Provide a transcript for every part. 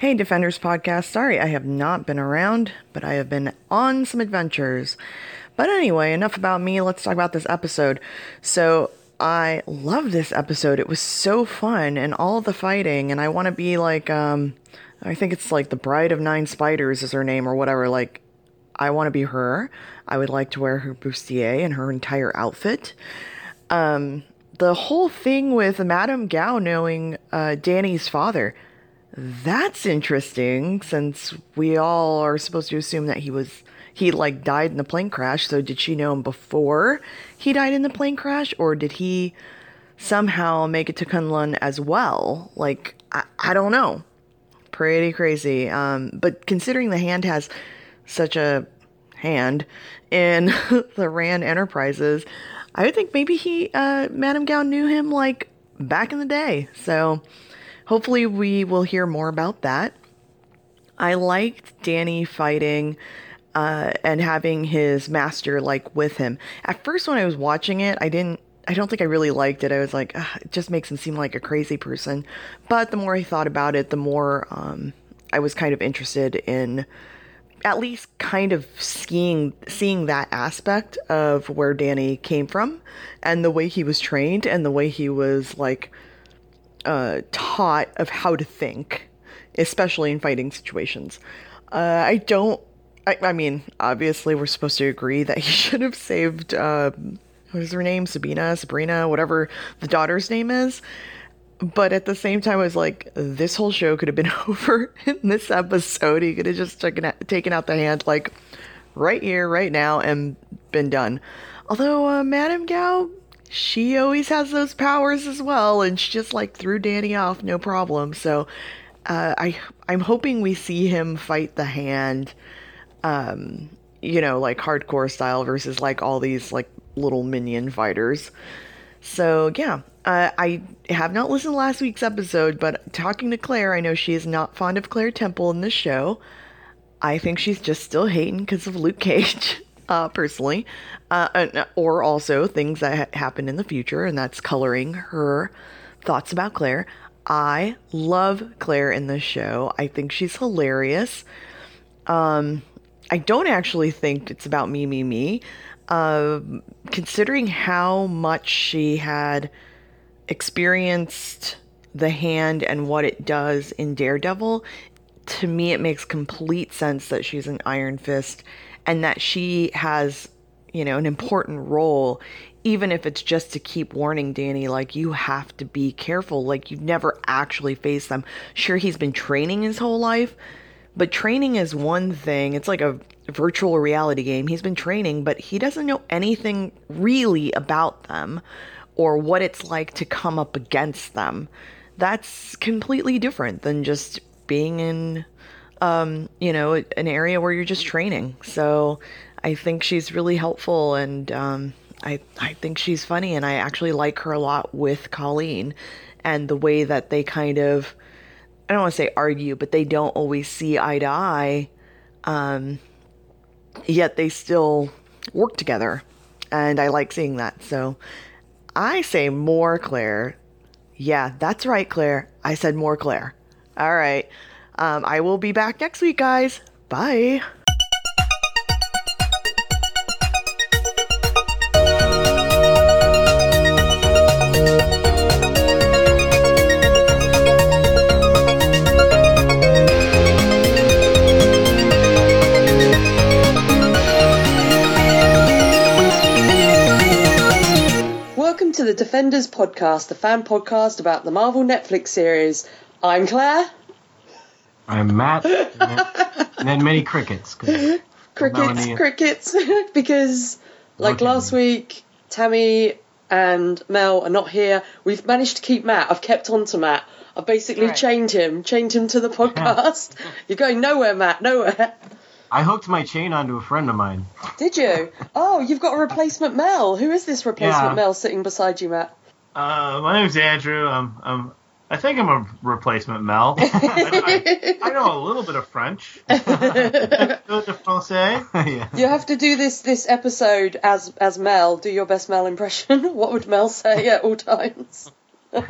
Hey, Defenders Podcast. Sorry I have not been around, but I have been on some adventures. But anyway, enough about me. Let's talk about this episode. So, I love this episode. It was so fun and all the fighting, and I want to be like, um, I think it's like the Bride of Nine Spiders is her name or whatever. Like, I want to be her. I would like to wear her bustier and her entire outfit. Um, the whole thing with Madame Gao knowing uh, Danny's father that's interesting since we all are supposed to assume that he was he like died in the plane crash. So did she know him before he died in the plane crash or did he somehow make it to kunlun as well? Like i, I don't know. Pretty crazy. Um, but considering the hand has such a hand in the rand enterprises i think maybe he uh, madame gao knew him like back in the day. So hopefully we will hear more about that. I liked Danny fighting uh, and having his master like with him. At first, when I was watching it, I didn't. I don't think I really liked it. I was like, it just makes him seem like a crazy person. But the more I thought about it, the more um, I was kind of interested in at least kind of seeing seeing that aspect of where Danny came from and the way he was trained and the way he was like uh, taught of how to think, especially in fighting situations. Uh, I don't. I, I, mean, obviously, we're supposed to agree that he should have saved. Uh, what is her name? Sabina, Sabrina, whatever the daughter's name is. But at the same time, I was like, this whole show could have been over in this episode. He could have just taken out, taken out the hand, like, right here, right now, and been done. Although, uh, Madame Gao she always has those powers as well, and she just like threw Danny off no problem. So uh, I I'm hoping we see him fight the hand, um, you know, like hardcore style versus like all these like little minion fighters. So yeah, uh, I have not listened to last week's episode, but talking to Claire, I know she is not fond of Claire Temple in this show. I think she's just still hating because of Luke Cage. uh, personally, uh, or also things that ha- happen in the future, and that's coloring her thoughts about Claire. I love Claire in this show. I think she's hilarious. Um, I don't actually think it's about me, me, me. Uh, considering how much she had experienced the hand and what it does in Daredevil, to me, it makes complete sense that she's an Iron Fist and that she has, you know, an important role, even if it's just to keep warning Danny, like, you have to be careful. Like, you've never actually faced them. Sure, he's been training his whole life, but training is one thing. It's like a virtual reality game. He's been training, but he doesn't know anything really about them or what it's like to come up against them. That's completely different than just being in um, you know, an area where you're just training. So I think she's really helpful and um, I, I think she's funny and I actually like her a lot with Colleen and the way that they kind of, I don't want to say argue, but they don't always see eye to eye. Um, yet they still work together. And I like seeing that. So I say more Claire. Yeah, that's right, Claire. I said more Claire. All right. Um, I will be back next week, guys. Bye. Welcome to the Defenders Podcast, the fan podcast about the Marvel Netflix series. I'm Claire. I'm Matt, and then, many crickets. Crickets, crickets, because like okay. last week, Tammy and Mel are not here. We've managed to keep Matt. I've kept on to Matt. I've basically right. chained him, chained him to the podcast. You're going nowhere, Matt, nowhere. I hooked my chain onto a friend of mine. Did you? Oh, you've got a replacement Mel. Who is this replacement yeah. Mel sitting beside you, Matt? Uh, my name's Andrew. I'm, I'm I think I'm a replacement Mel. I, I, I, know a little bit of French. yeah. You have to do this this episode as as Mel. Do your best Mel impression. What would Mel say at all times? uh,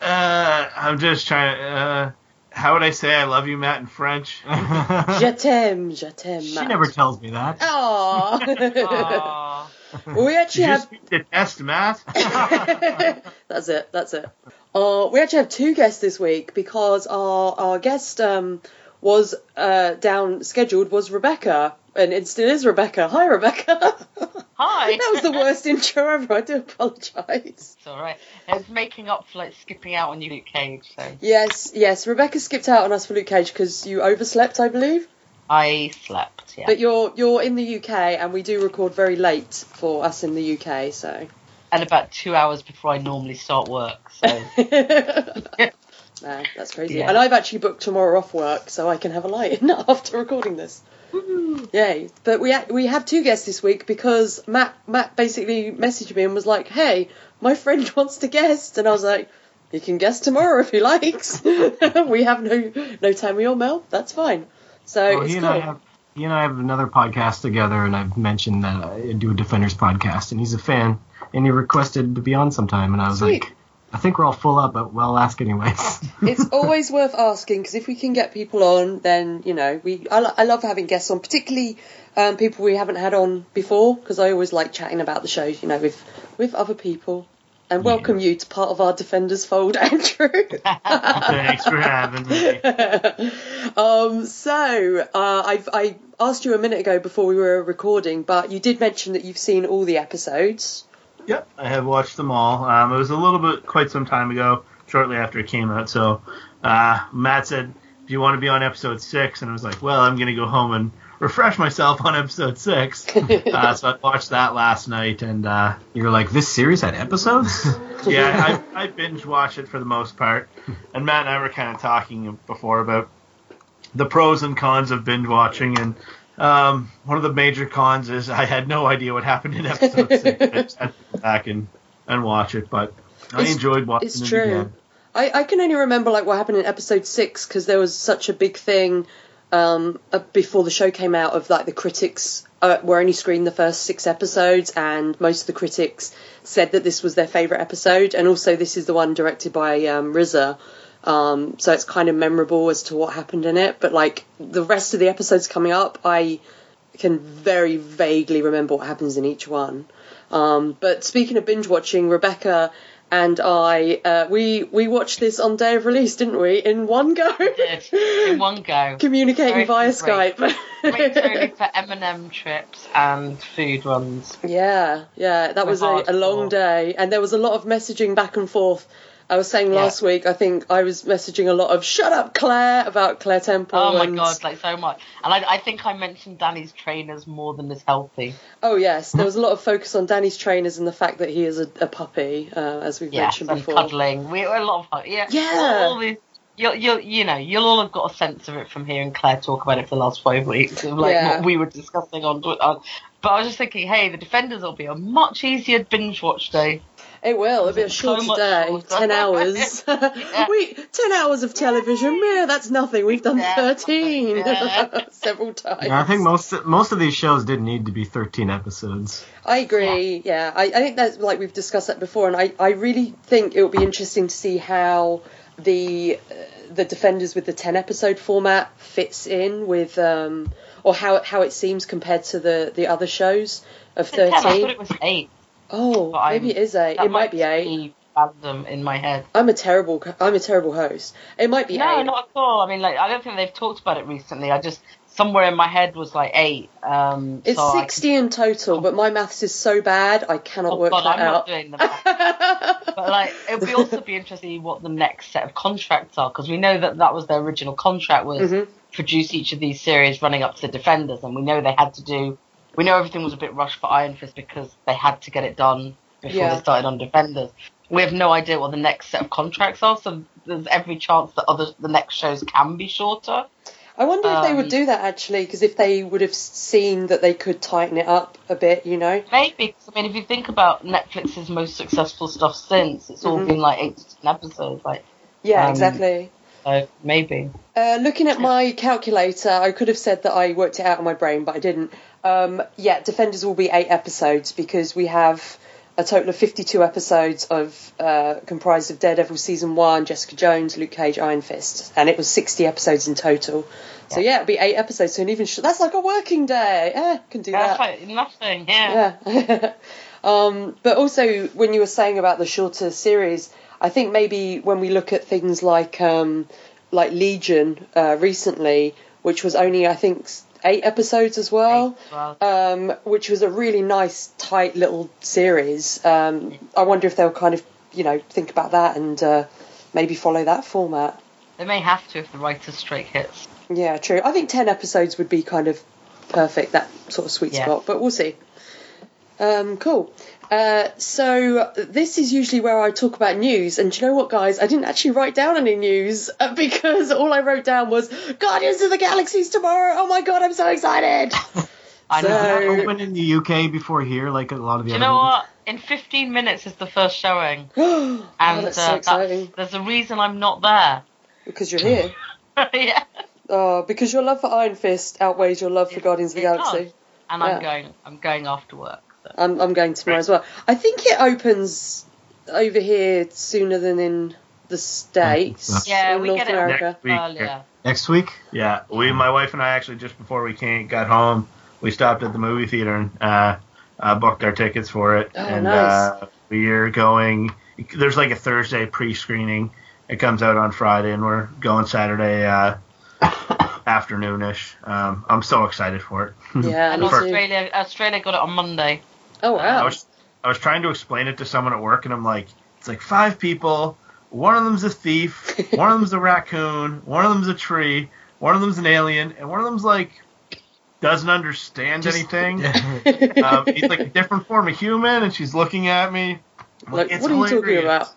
I'm just trying to. Uh, how would I say I love you, Matt, in French? je t'aime, je t'aime. She Matt. never tells me that. Aww. well, we actually you have. just detest Matt. that's it. That's it. Uh, we actually have two guests this week because our our guest um, was uh, down scheduled was Rebecca, and it still is Rebecca. Hi, Rebecca. Hi. that was the worst intro ever. I do apologise. It's all right. It's making up for like skipping out on you, Luke Cage. So Yes, yes. Rebecca skipped out on us for Luke Cage because you overslept, I believe. I slept. Yeah. But you're you're in the UK, and we do record very late for us in the UK, so. And about two hours before I normally start work. So Man, that's crazy. Yeah. And I've actually booked tomorrow off work, so I can have a light in after recording this. Yay! But we ha- we have two guests this week because Matt Matt basically messaged me and was like, "Hey, my friend wants to guest," and I was like, "He can guest tomorrow if he likes. we have no no Tammy or Mel. That's fine." So Well, it's he cool. and I have he and I have another podcast together, and I've mentioned that I do a Defenders podcast, and he's a fan, and he requested to be on sometime, and I was Sweet. like, I think we're all full up, but well, I'll ask anyways. it's always worth asking because if we can get people on, then you know we. I, lo- I love having guests on, particularly um, people we haven't had on before because I always like chatting about the shows, you know, with with other people. And welcome you to part of our Defenders fold, Andrew. Thanks for having me. um, so uh, I've I asked you a minute ago before we were recording, but you did mention that you've seen all the episodes. Yep, I have watched them all. Um, it was a little bit, quite some time ago, shortly after it came out. So uh, Matt said, "Do you want to be on episode six? And I was like, "Well, I'm going to go home and refresh myself on episode six. uh, so I watched that last night, and uh, You're like, this series had episodes? yeah, I, I binge watch it for the most part. And Matt and I were kind of talking before about the pros and cons of binge watching, and um, one of the major cons is I had no idea what happened in episode six. I just had to go back and, and watch it, but I It's- enjoyed watching It's it true. again. I, I can only remember like what happened in episode six because there was such a big thing um, uh, before the show came out of like the critics uh, were only screened the first six episodes and most of the critics said that this was their favourite episode and also this is the one directed by um, RZA. Um, so it's kind of memorable as to what happened in it, but like the rest of the episodes coming up, I can very vaguely remember what happens in each one. Um, but speaking of binge watching, Rebecca and I, uh, we we watched this on day of release, didn't we? In one go, did in one go. communicating via. Skype. Only for M&M trips and food runs. yeah, yeah, that We're was a, a long day, and there was a lot of messaging back and forth. I was saying Yeah. last week, I think I was messaging a lot of "Shut up, Claire" about Claire Temple. Oh my and- god, like so much. And I, I think I mentioned Danny's trainers more than is healthy. Oh yes, there was a lot of focus on Danny's trainers and the fact that he is a, a puppy, uh, as we've mentioned and before. cuddling. We a lot of yeah. Yeah. All, these, you'll, you'll, you know, you'll all have got a sense of it from hearing Claire talk about it for the last five weeks, of like Yeah. what we were discussing on. on but I was just thinking, hey, the Defenders will be a much easier binge watch day. It will. It'll be a So shorter much day. Ten hours. we ten hours of television. Yeah, that's nothing. We've done thirteen Yeah. several times. yeah, I think most most of these shows did need to be 13 episodes. I agree. Yeah, I, I think that's like we've discussed that before, and I, I really think it will be interesting to see how the uh, the Defenders with the ten episode format fits in with um or how how it seems compared to the the other shows of Ten, I thought thirteen. it was eight. Oh, but maybe I'm- it is A. It might be eight. be random in my head. I'm a terrible I'm a terrible host. It might be No, not at all. I mean, like, I don't think they've talked about it recently. I just somewhere in my head was like eight. Um, It's so I- 60 in total, but my maths is so bad I cannot Oh work God, that I'm not out. doing the math. But like, it would be also be interesting what the next set of contracts are because we know that that was their original contract was Mhm. produce each of these series running up to the Defenders, and we know they had to do. We know everything was a bit rushed for Iron Fist because they had to get it done before Yeah. they started on Defenders. We have no idea what the next set of contracts are, so there's every chance that other the next shows can be shorter. I wonder if they would Um, do that actually, because if they would have seen that they could tighten it up a bit, you know? Maybe. 'cause, I mean, if you think about Netflix's most successful stuff since, it's all Mhm. been like eight to ten episodes. Like, Yeah, Um, exactly. so maybe. Uh, looking at my calculator, I could have said that I worked it out in my brain, but I didn't. Um, yeah, Defenders will be eight episodes because we have a total of 52 episodes of uh, comprised of Daredevil season one, Jessica Jones, Luke Cage, Iron Fist, and it was 60 episodes in total. So yeah, it'll be eight episodes. So an even sh- that's like a working day. Yeah, can do That's that. like nothing. Yeah. Yeah. um, but also, when you were saying about the shorter series, I think maybe when we look at things like um, like Legion uh, recently, which was only I think eight episodes as well, as um, which was a really nice tight little series. Um, I wonder if they'll kind of you know think about that and uh, maybe follow that format. They may have to if the writer's strike hits. Yeah, true. I think 10 episodes would be kind of perfect, that sort of sweet Yeah. spot, but we'll see. Um, cool. Uh, so, this is usually where I talk about news, and do you know what, guys? I didn't actually write down any news uh, because all I wrote down was Guardians of the Galaxies tomorrow. Oh my god, I'm so excited! I know. So- Open in the UK before here, like a lot of the Do you other know movies. what? In 15 minutes is the first showing, oh, and that's uh, so exciting. there's a reason I'm not there. Because you're here. yeah. Oh, because your love for Iron Fist outweighs your love for It- Guardians of the it Galaxy. does. And Yeah. I'm going. I'm going after work. So. I'm, I'm going tomorrow as well. I think it opens over here sooner than in the States. Yeah, in we North get it America. Next week. earlier. Next week? Yeah, we, my wife and I actually just before we came got home, we stopped at the movie theater and uh, uh, booked our tickets for it. Oh, and nice. uh, we are going. There's like a Thursday pre-screening. It comes out on Friday, and we're going Saturday uh, afternoonish. Um, I'm so excited for it. Yeah, And me. Australia, Australia got it on Monday. Oh I wow. was I was trying to explain it to someone at work, and I'm like, it's like five people. One of them's a thief. One of them's a raccoon. One of them's a tree. One of them's an alien, and one of them's like doesn't understand Just- anything. um, he's like a different form of human, and she's looking at me. Like, "It's what are you talking about?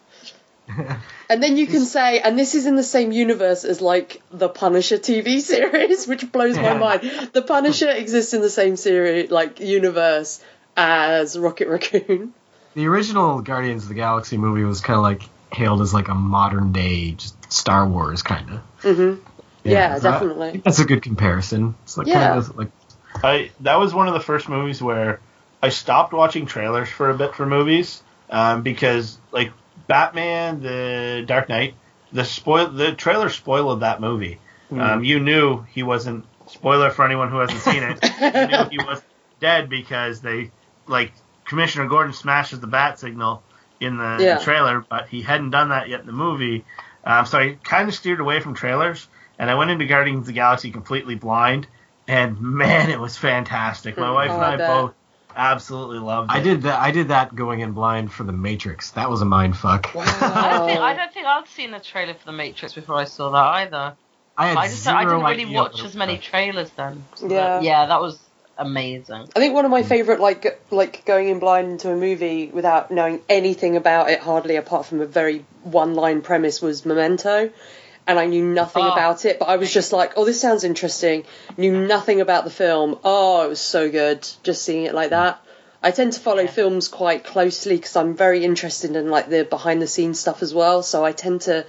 And then you can say, and this is in the same universe as like the Punisher TV series, which blows my mind. The Punisher exists in the same series, like universe, as Rocket Raccoon. The original Guardians of the Galaxy movie was kind of like hailed as like a modern day just Star Wars kind of. hmm Yeah, so definitely. I think that's a good comparison. It's like Yeah. kind of like I that was one of the first movies where I stopped watching trailers for a bit for movies um, because like Batman, the Dark Knight, the spoil the trailer spoiled that movie. Um, you knew he wasn't spoiler for anyone who hasn't seen it. you knew he was dead because they like Commissioner Gordon smashes the bat signal in the, Yeah. the trailer, but he hadn't done that yet in the movie. Um, so I kind of steered away from trailers, and I went into Guardians of the Galaxy completely blind. And man, it was fantastic. My Hmm. wife Oh, and I I both absolutely loved it. I did that. I did that going in blind for the Matrix. That was a mind fuck. Wow. I don't think I don't think I'd seen the trailer for the Matrix before I saw that either. I had I just zero I didn't really watch as many trailers then. So Yeah. that- yeah, that was amazing. I think one of my favourite, like, like going in blind into a movie without knowing anything about it, hardly apart from a very one-line premise, was Memento. And I knew nothing Oh. about it, but I was just like, "Oh, this sounds interesting." Knew nothing about the film. Oh, it was so good, just seeing it like that. I tend to follow Yeah. films quite closely because I'm very interested in like the behind-the-scenes stuff as well. So I tend to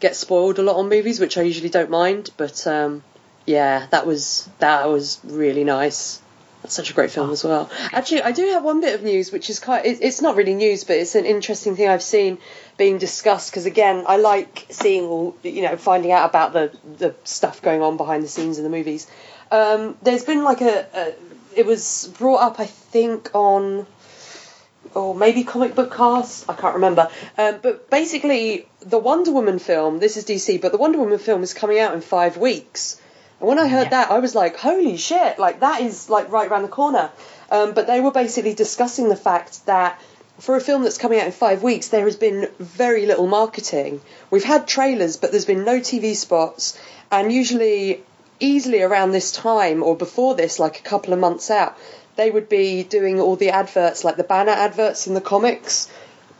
get spoiled a lot on movies, which I usually don't mind. But um, yeah, that was that was really nice. Such a great film as well. Actually, I do have one bit of news, which is quite. It, it's not really news, but it's an interesting thing I've seen being discussed. Because again, I like seeing all you know, finding out about the the stuff going on behind the scenes in the movies. Um, there's been like a, a. It was brought up, I think, on or maybe comic book cast. I can't remember. Um, but basically, the Wonder Woman film. This is DC, but the Wonder Woman film is coming out in five weeks. And when I heard Yeah. that, I was like, "Holy shit! Like that is like right around the corner." Um, but they were basically discussing the fact that for a film that's coming out in five weeks, there has been very little marketing. We've had trailers, but there's been no TV spots, and usually, easily around this time or before this, like a couple of months out, they would be doing all the adverts, like the banner adverts in the comics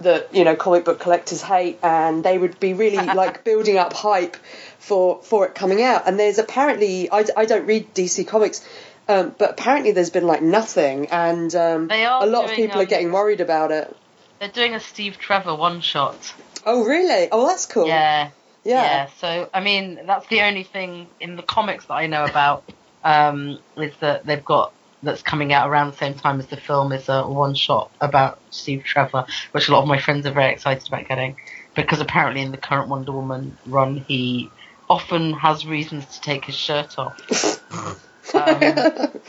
that you know comic book collectors hate, and they would be really like building up hype for for it coming out. And there's apparently I, I don't read DC comics. Um, but apparently there's been like nothing, and um, They are a lot of people are um, getting worried about it. They're doing a Steve Trevor one shot. Oh, really? Oh, that's cool. Yeah. Yeah. Yeah. So I mean, that's the only thing in the comics that I know about um, is that they've got that's coming out around the same time as the film is a one shot about Steve Trevor, which a lot of my friends are very excited about getting because apparently in the current Wonder Woman run he often has reasons to take his shirt off. um,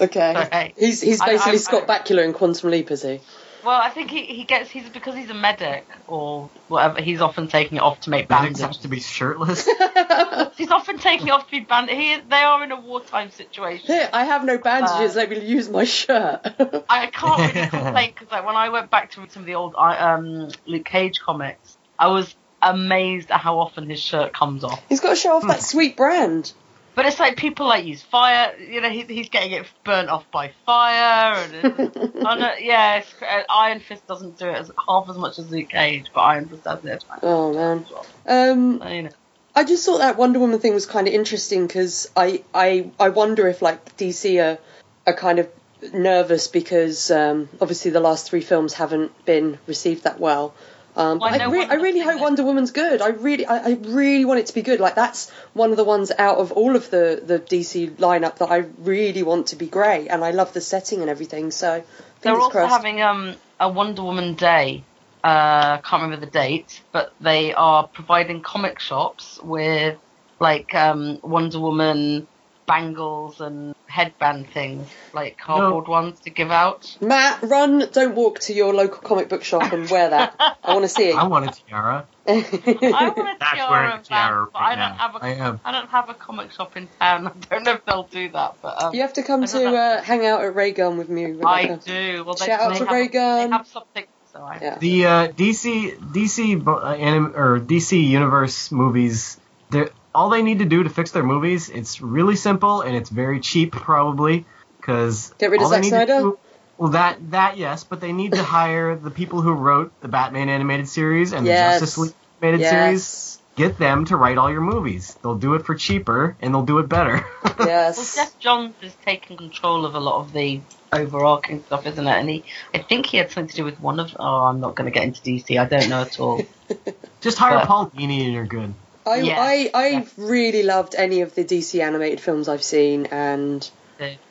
okay. So, hey, he's he's basically I, I, Scott I, Bakula in Quantum Leap, is he? Well, I think he, he gets he's because he's a medic or whatever. He's often taking it off to make bandages. Medics to be shirtless. he's often taking it off to be bandaged. He they are in a wartime situation. Here, I have no bandages. Uh, Let me use my shirt. I can't really complain because like when I went back to read some of the old um, Luke Cage comics, I was amazed at how often his shirt comes off. He's got to show off that sweet brand. But it's like people like use fire. You know, he, he's getting it burnt off by fire. And yeah, uh, Iron Fist doesn't do it as half as much as Luke Cage, but Iron Fist does it. Oh man. Um, so, you know. I just thought that Wonder Woman thing was kind of interesting because I, I I wonder if like DC are are kind of nervous because um, obviously the last three films haven't been received that well. Um, well, I, I, re- I, really hope Wonder Woman's good. I really, I, I, really want it to be good. Like that's one of the ones out of all of the the DC lineup that I really want to be great, and I love the setting and everything. So they're also crossed. having um, a Wonder Woman Day. Uh, can't remember the date, but they are providing comic shops with like um, Wonder Woman bangles and headband things, like cardboard no. ones to give out. Matt, run! Don't walk to your local comic book shop and wear that. I want to see it. I want a tiara. I want a tiara, tiara but I don't have a. I, have. I don't have a comic shop in town. I don't know if they'll do that, but um, you have to come to uh, hang out at Raygun with me. Rebecca. I do. Well, they, shout out to Raygun. They have something. So I yeah. The uh, DC DC uh, anim, or DC Universe movies, they're all they need to do to fix their movies, it's really simple and it's very cheap probably because get rid of Zack Snyder. Do, well, that that yes, but they need to hire the people who wrote the Batman animated series and yes. the Justice League animated yes. series. Get them to write all your movies. They'll do it for cheaper and they'll do it better. yes. Well, Geoff Johns is taking control of a lot of the overarching stuff, isn't it? And he, I think he had something to do with one of. Oh, I'm not going to get into DC. I don't know at all. Just hire but, Paul Dini and you're good. I yeah, I I yeah. really loved any of the DC animated films I've seen, and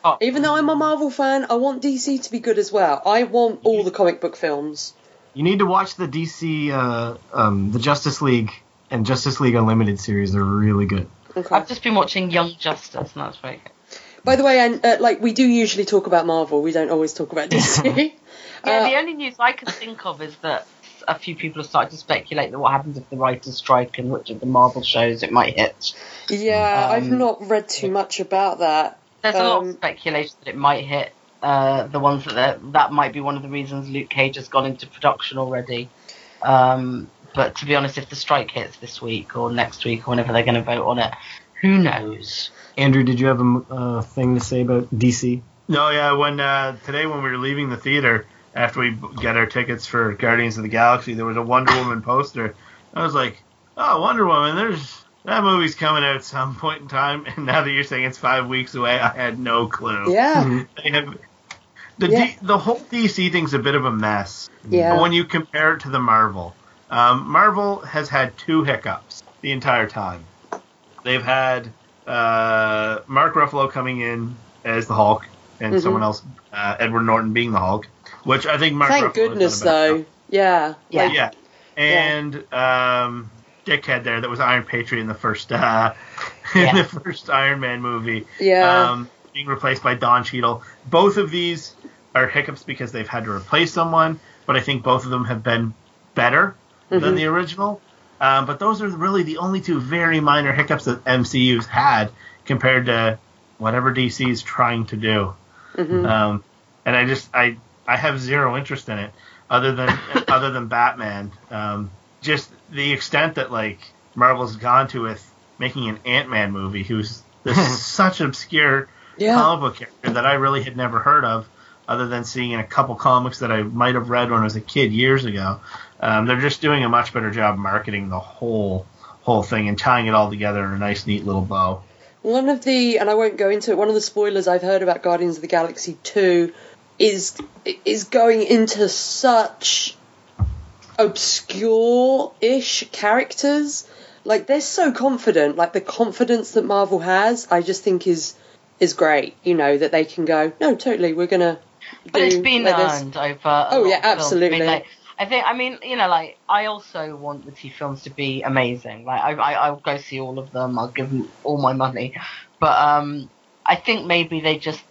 oh. even though I'm a Marvel fan, I want DC to be good as well. I want all the comic book films. You need to watch the DC, uh, um, the Justice League and Justice League Unlimited series. They're really good. Okay. I've just been watching Young Justice, and that's very good. By the way, and uh, like we do usually talk about Marvel, we don't always talk about DC. yeah, uh, the only news I can think of is that a few people have started to speculate that what happens if the writers strike and which of the Marvel shows it might hit. Yeah, um, I've not read too much about that. There's um, a lot of um, speculation that it might hit uh, the ones that that might be one of the reasons Luke Cage has gone into production already. Um, but to be honest, if the strike hits this week or next week or whenever they're going to vote on it, who knows? Andrew, did you have a uh, thing to say about DC? No, yeah. When uh, today when we were leaving the theater, after we get our tickets for Guardians of the Galaxy, there was a Wonder Woman poster. I was like, oh, Wonder Woman, there's that movie's coming out at some point in time. And now that you're saying it's five weeks away, I had no clue. Yeah. Have, the yeah. D, the whole DC thing's a bit of a mess. Yeah. But when you compare it to the Marvel, um, Marvel has had two hiccups the entire time. They've had uh, Mark Ruffalo coming in as the Hulk, and mm-hmm. someone else, uh, Edward Norton, being the Hulk which I think Mark. Thank Ruffalo goodness, though. Yeah, yeah, yeah. And yeah. um, dickhead there that was Iron Patriot in the first uh, yeah. in the first Iron Man movie. Yeah. Um, being replaced by Don Cheadle. Both of these are hiccups because they've had to replace someone, but I think both of them have been better mm-hmm. than the original. Um, but those are really the only two very minor hiccups that MCU's had compared to whatever DC is trying to do. Mm-hmm. Um, and I just I I have zero interest in it, other than other than Batman. Um, just the extent that like Marvel's gone to with making an Ant Man movie, who's this such obscure yeah. comic book character that I really had never heard of, other than seeing in a couple comics that I might have read when I was a kid years ago. Um, they're just doing a much better job marketing the whole whole thing and tying it all together in a nice, neat little bow. One of the, and I won't go into it, one of the spoilers I've heard about Guardians of the Galaxy 2 is is going into such obscure-ish characters. Like they're so confident. Like the confidence that Marvel has, I just think is is great. You know that they can go, no, totally, we're gonna. But it's been like earned this. over. Oh yeah, absolutely. I, mean, like, I think. I mean, you know, like I also want the T films to be amazing. Like I, I, I'll go see all of them. I'll give them all my money. But um, I think maybe they just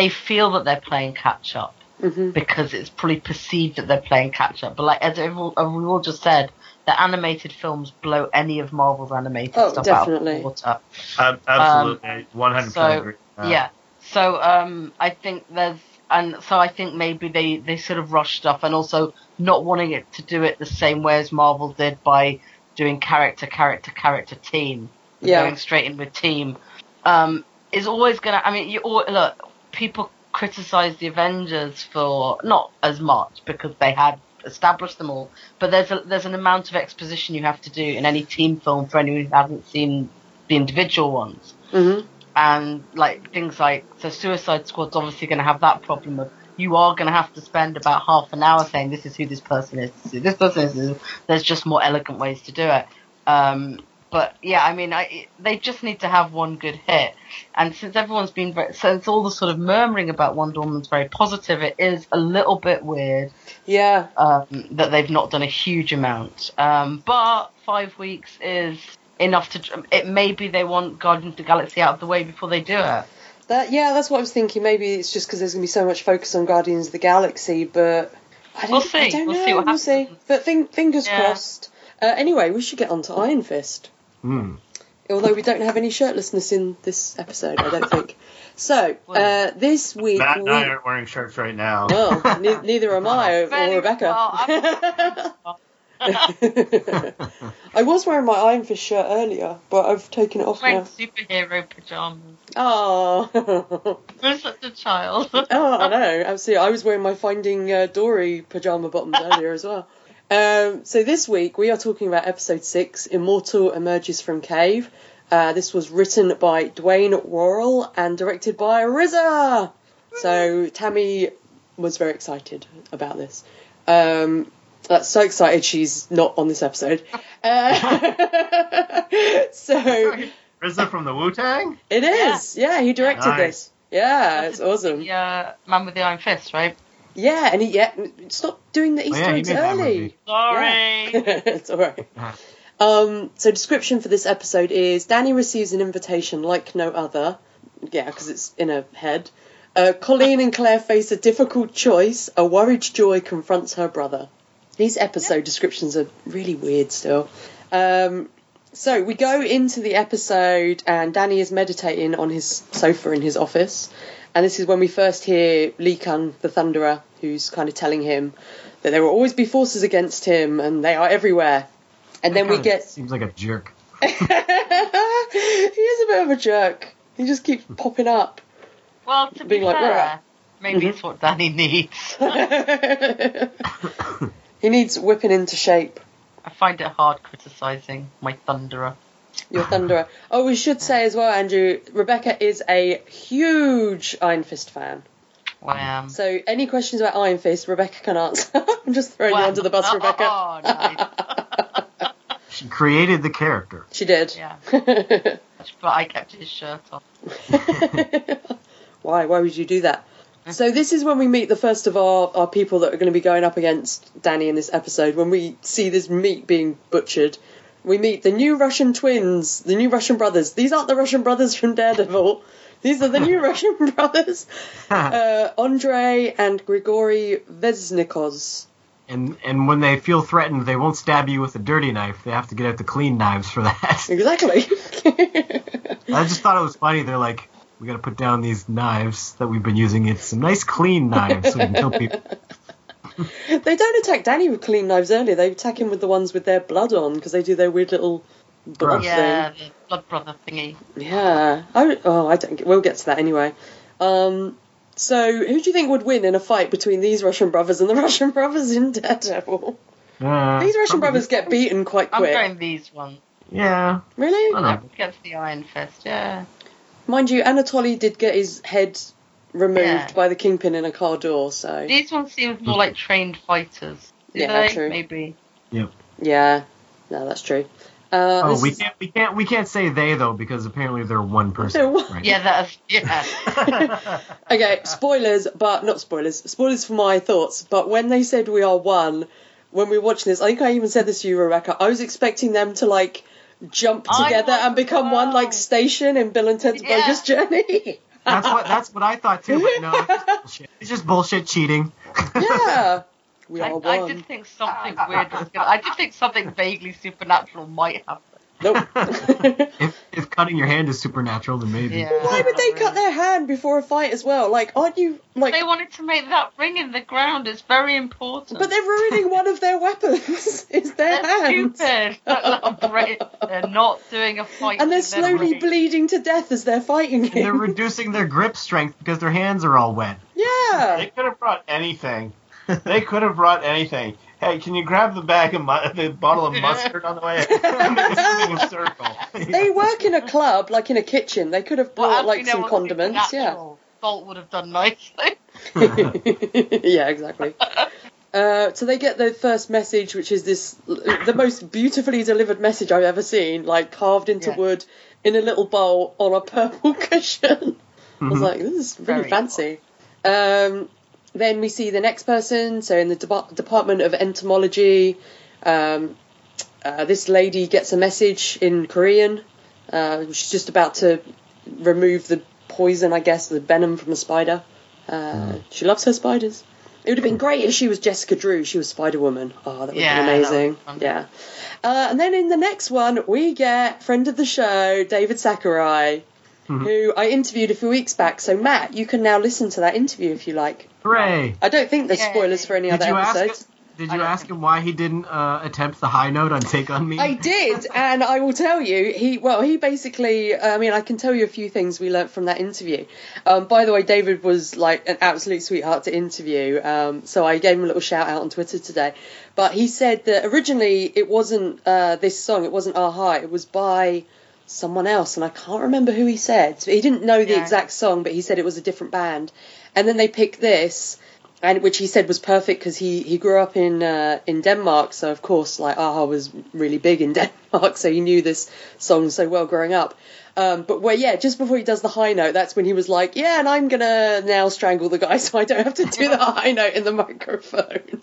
they feel that they're playing catch up. Mm-hmm. Because it's probably perceived that they're playing catch up, but like as we all just said, the animated films blow any of Marvel's animated oh, stuff definitely. out of the water. Um, absolutely, one hundred percent. Yeah, so um, I think there's, and so I think maybe they they sort of rushed stuff, and also not wanting it to do it the same way as Marvel did by doing character, character, character, team, yeah. going straight in with team, um, is always gonna. I mean, you all, look, people criticize the Avengers for not as much because they had established them all, but there's a, there's an amount of exposition you have to do in any team film for anyone who hasn't seen the individual ones. Mm-hmm. And like things like so, Suicide Squad's obviously going to have that problem of you are going to have to spend about half an hour saying this is who this person is, this, is, this person is. There's just more elegant ways to do it. Um, but yeah, I mean, I, they just need to have one good hit. And since everyone's been very, since all the sort of murmuring about Wonder Woman's very positive, it is a little bit weird. Yeah. Um, that they've not done a huge amount. Um, but five weeks is enough to. It maybe they want Guardians of the Galaxy out of the way before they do it. That yeah, that's what I was thinking. Maybe it's just because there's going to be so much focus on Guardians of the Galaxy, but I don't, we'll see. I don't we'll know. See what we'll happens. see. But think, fingers yeah. crossed. Uh, anyway, we should get on to Iron Fist. Mm. Although we don't have any shirtlessness in this episode, I don't think. So uh, this week, Matt and we... I aren't wearing shirts right now. Well, ne- neither am I or Rebecca. I was wearing my Iron Fist shirt earlier, but I've taken it off wearing now. superhero pajamas. Oh, you're such a child. oh, I know, absolutely. I was wearing my Finding uh, Dory pajama bottoms earlier as well. Um, so this week we are talking about episode six, Immortal Emerges from Cave. Uh, this was written by Dwain Worrell and directed by RZA. So Tammy was very excited about this. Um, that's so excited she's not on this episode. Uh, so RZA from the Wu Tang. It is. Yeah, yeah he directed nice. this. Yeah, it's awesome. Yeah, Man with the Iron Fist, right? Yeah, and he yeah stop doing the Easter oh, yeah, eggs early. Sorry, yeah. it's all right. Um, so description for this episode is Danny receives an invitation like no other. Yeah, because it's in her head. Uh, Colleen and Claire face a difficult choice. A worried Joy confronts her brother. These episode yep. descriptions are really weird still. Um, so we go into the episode, and Danny is meditating on his sofa in his office. And this is when we first hear Lei Kung, the Thunderer, who's kind of telling him that there will always be forces against him and they are everywhere. And that then we get. Seems like a jerk. he is a bit of a jerk. He just keeps popping up. Well, to be like, fair, maybe it's what Danny needs. he needs whipping into shape. I find it hard criticising my Thunderer. Your Thunderer. Oh, we should say as well, Andrew, Rebecca is a huge Iron Fist fan. Wow. So, any questions about Iron Fist, Rebecca can answer. I'm just throwing wow. you under the bus, uh, Rebecca. Oh, nice. she created the character. She did. Yeah. but I kept his shirt off. Why? Why would you do that? So this is when we meet the first of our, our people that are going to be going up against Danny in this episode. When we see this meat being butchered, we meet the new Russian twins, the new Russian brothers. These aren't the Russian brothers from Daredevil. These are the new Russian brothers, uh, Andre and Grigory Veznikos. And and when they feel threatened, they won't stab you with a dirty knife. They have to get out the clean knives for that. Exactly. I just thought it was funny. They're like, we got to put down these knives that we've been using. It's some nice clean knives so we can kill people. they don't attack Danny with clean knives earlier. They attack him with the ones with their blood on because they do their weird little blood yeah, thing. blood brother thingy. Yeah. Oh, oh, I don't. We'll get to that anyway. Um, so, who do you think would win in a fight between these Russian brothers and the Russian brothers in Daredevil? Uh, these Russian brothers get beaten quite quick. I'm going these ones. Yeah. Really? Against the Iron Fist, yeah. Mind you, Anatoly did get his head removed yeah. by the Kingpin in a car door, so. These ones seem more like trained fighters. Do yeah, they? true. Maybe. Yep. Yeah, no, that's true. Uh, oh, we can't, we can't, we can't say they though because apparently they're one person. They're one. Right? Yeah, that's yeah. okay, spoilers, but not spoilers. Spoilers for my thoughts. But when they said we are one, when we were watching this, I think I even said this to you, Rebecca. I was expecting them to like jump together and become one like station in Bill and Ted's yeah. Bogus Journey. that's what that's what I thought too. But no, it's just bullshit, it's just bullshit cheating. yeah. We I, I did think something weird was going I did think something vaguely supernatural might happen. Nope. if, if cutting your hand is supernatural, then maybe. Yeah, Why would they cut their hand before a fight as well? Like, aren't you like? They wanted to make that ring in the ground. It's very important. But they're ruining one of their weapons. it's their they're hands. Stupid. they're not doing a fight. And they're slowly bleeding to death as they're fighting him. And they're reducing their grip strength because their hands are all wet. Yeah. They could have brought anything. they could have brought anything. Hey, can you grab the bag of mu- the bottle of mustard on the way? a circle. They work in a club, like in a kitchen. They could have brought well, like some condiments. Yeah. Salt would have done nicely. yeah, exactly. Uh, so they get the first message, which is this the most beautifully delivered message I've ever seen, like carved into yeah. wood in a little bowl on a purple cushion. Mm-hmm. I was mm-hmm. like, this is really Very fancy. Cool. Um, then we see the next person. So in the de- Department of Entomology, um, uh, this lady gets a message in Korean. Uh, she's just about to remove the poison, I guess, the venom from a spider. Uh, mm. She loves her spiders. It would have been great if she was Jessica Drew. She was Spider Woman. Oh, that would yeah, be amazing. Yeah. Uh, and then in the next one, we get friend of the show, David Sakurai, mm-hmm. who I interviewed a few weeks back. So, Matt, you can now listen to that interview if you like. Hooray! I don't think there's spoilers for any Did other episodes. Did you ask him why he didn't uh, attempt the high note on Take on Me? I did, and I will tell you, he well, he basically. I mean, I can tell you a few things we learnt from that interview. Um, by the way, David was like an absolute sweetheart to interview, um, so I gave him a little shout out on Twitter today. But he said that originally it wasn't uh, this song, it wasn't a-ha, it was by someone else, and I can't remember who he said. He didn't know the yeah. exact song, but he said it was a different band. And then they picked this, and which he said was perfect because he, he grew up in uh, in Denmark, so of course like a-ha was really big in Denmark, so he knew this song so well growing up. Um, but where yeah, just before he does the high note, that's when he was like, yeah, and I'm gonna now strangle the guy so I don't have to do the high note in the microphone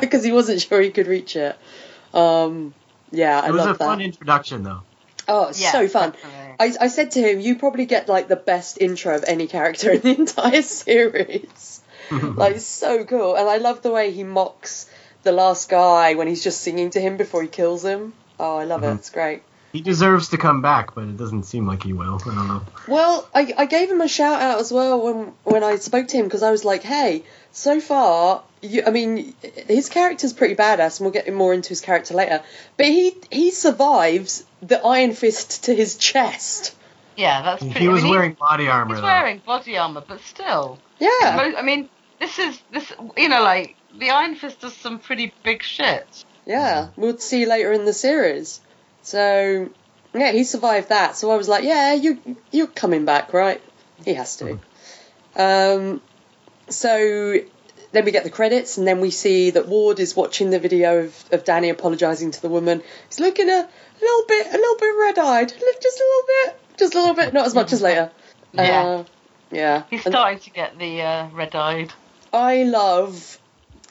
because he wasn't sure he could reach it. Um, yeah, I it was a that. fun introduction though. Oh, it's yeah, so fun. I, I said to him, you probably get like the best intro of any character in the entire series. like, so cool. And I love the way he mocks the last guy when he's just singing to him before he kills him. Oh, I love mm-hmm. it. It's great. He deserves to come back, but it doesn't seem like he will. I don't know. Well, I, I gave him a shout out as well when when I spoke to him because I was like, hey, so far, you, I mean, his character's pretty badass, and we'll get more into his character later. But he he survives the Iron Fist to his chest. Yeah, that's pretty. He was I mean, wearing body armor. He's though. wearing body armor, but still. Yeah. I mean, this is this. You know, like the Iron Fist does some pretty big shit. Yeah, we'll see later in the series. So yeah, he survived that. So I was like, yeah, you you're coming back, right? He has to. Um, so then we get the credits, and then we see that Ward is watching the video of, of Danny apologising to the woman. He's looking a little bit, a little bit red-eyed, just a little bit, just a little bit, not as much as later. Yeah, uh, yeah. He's starting and to get the uh, red-eyed. I love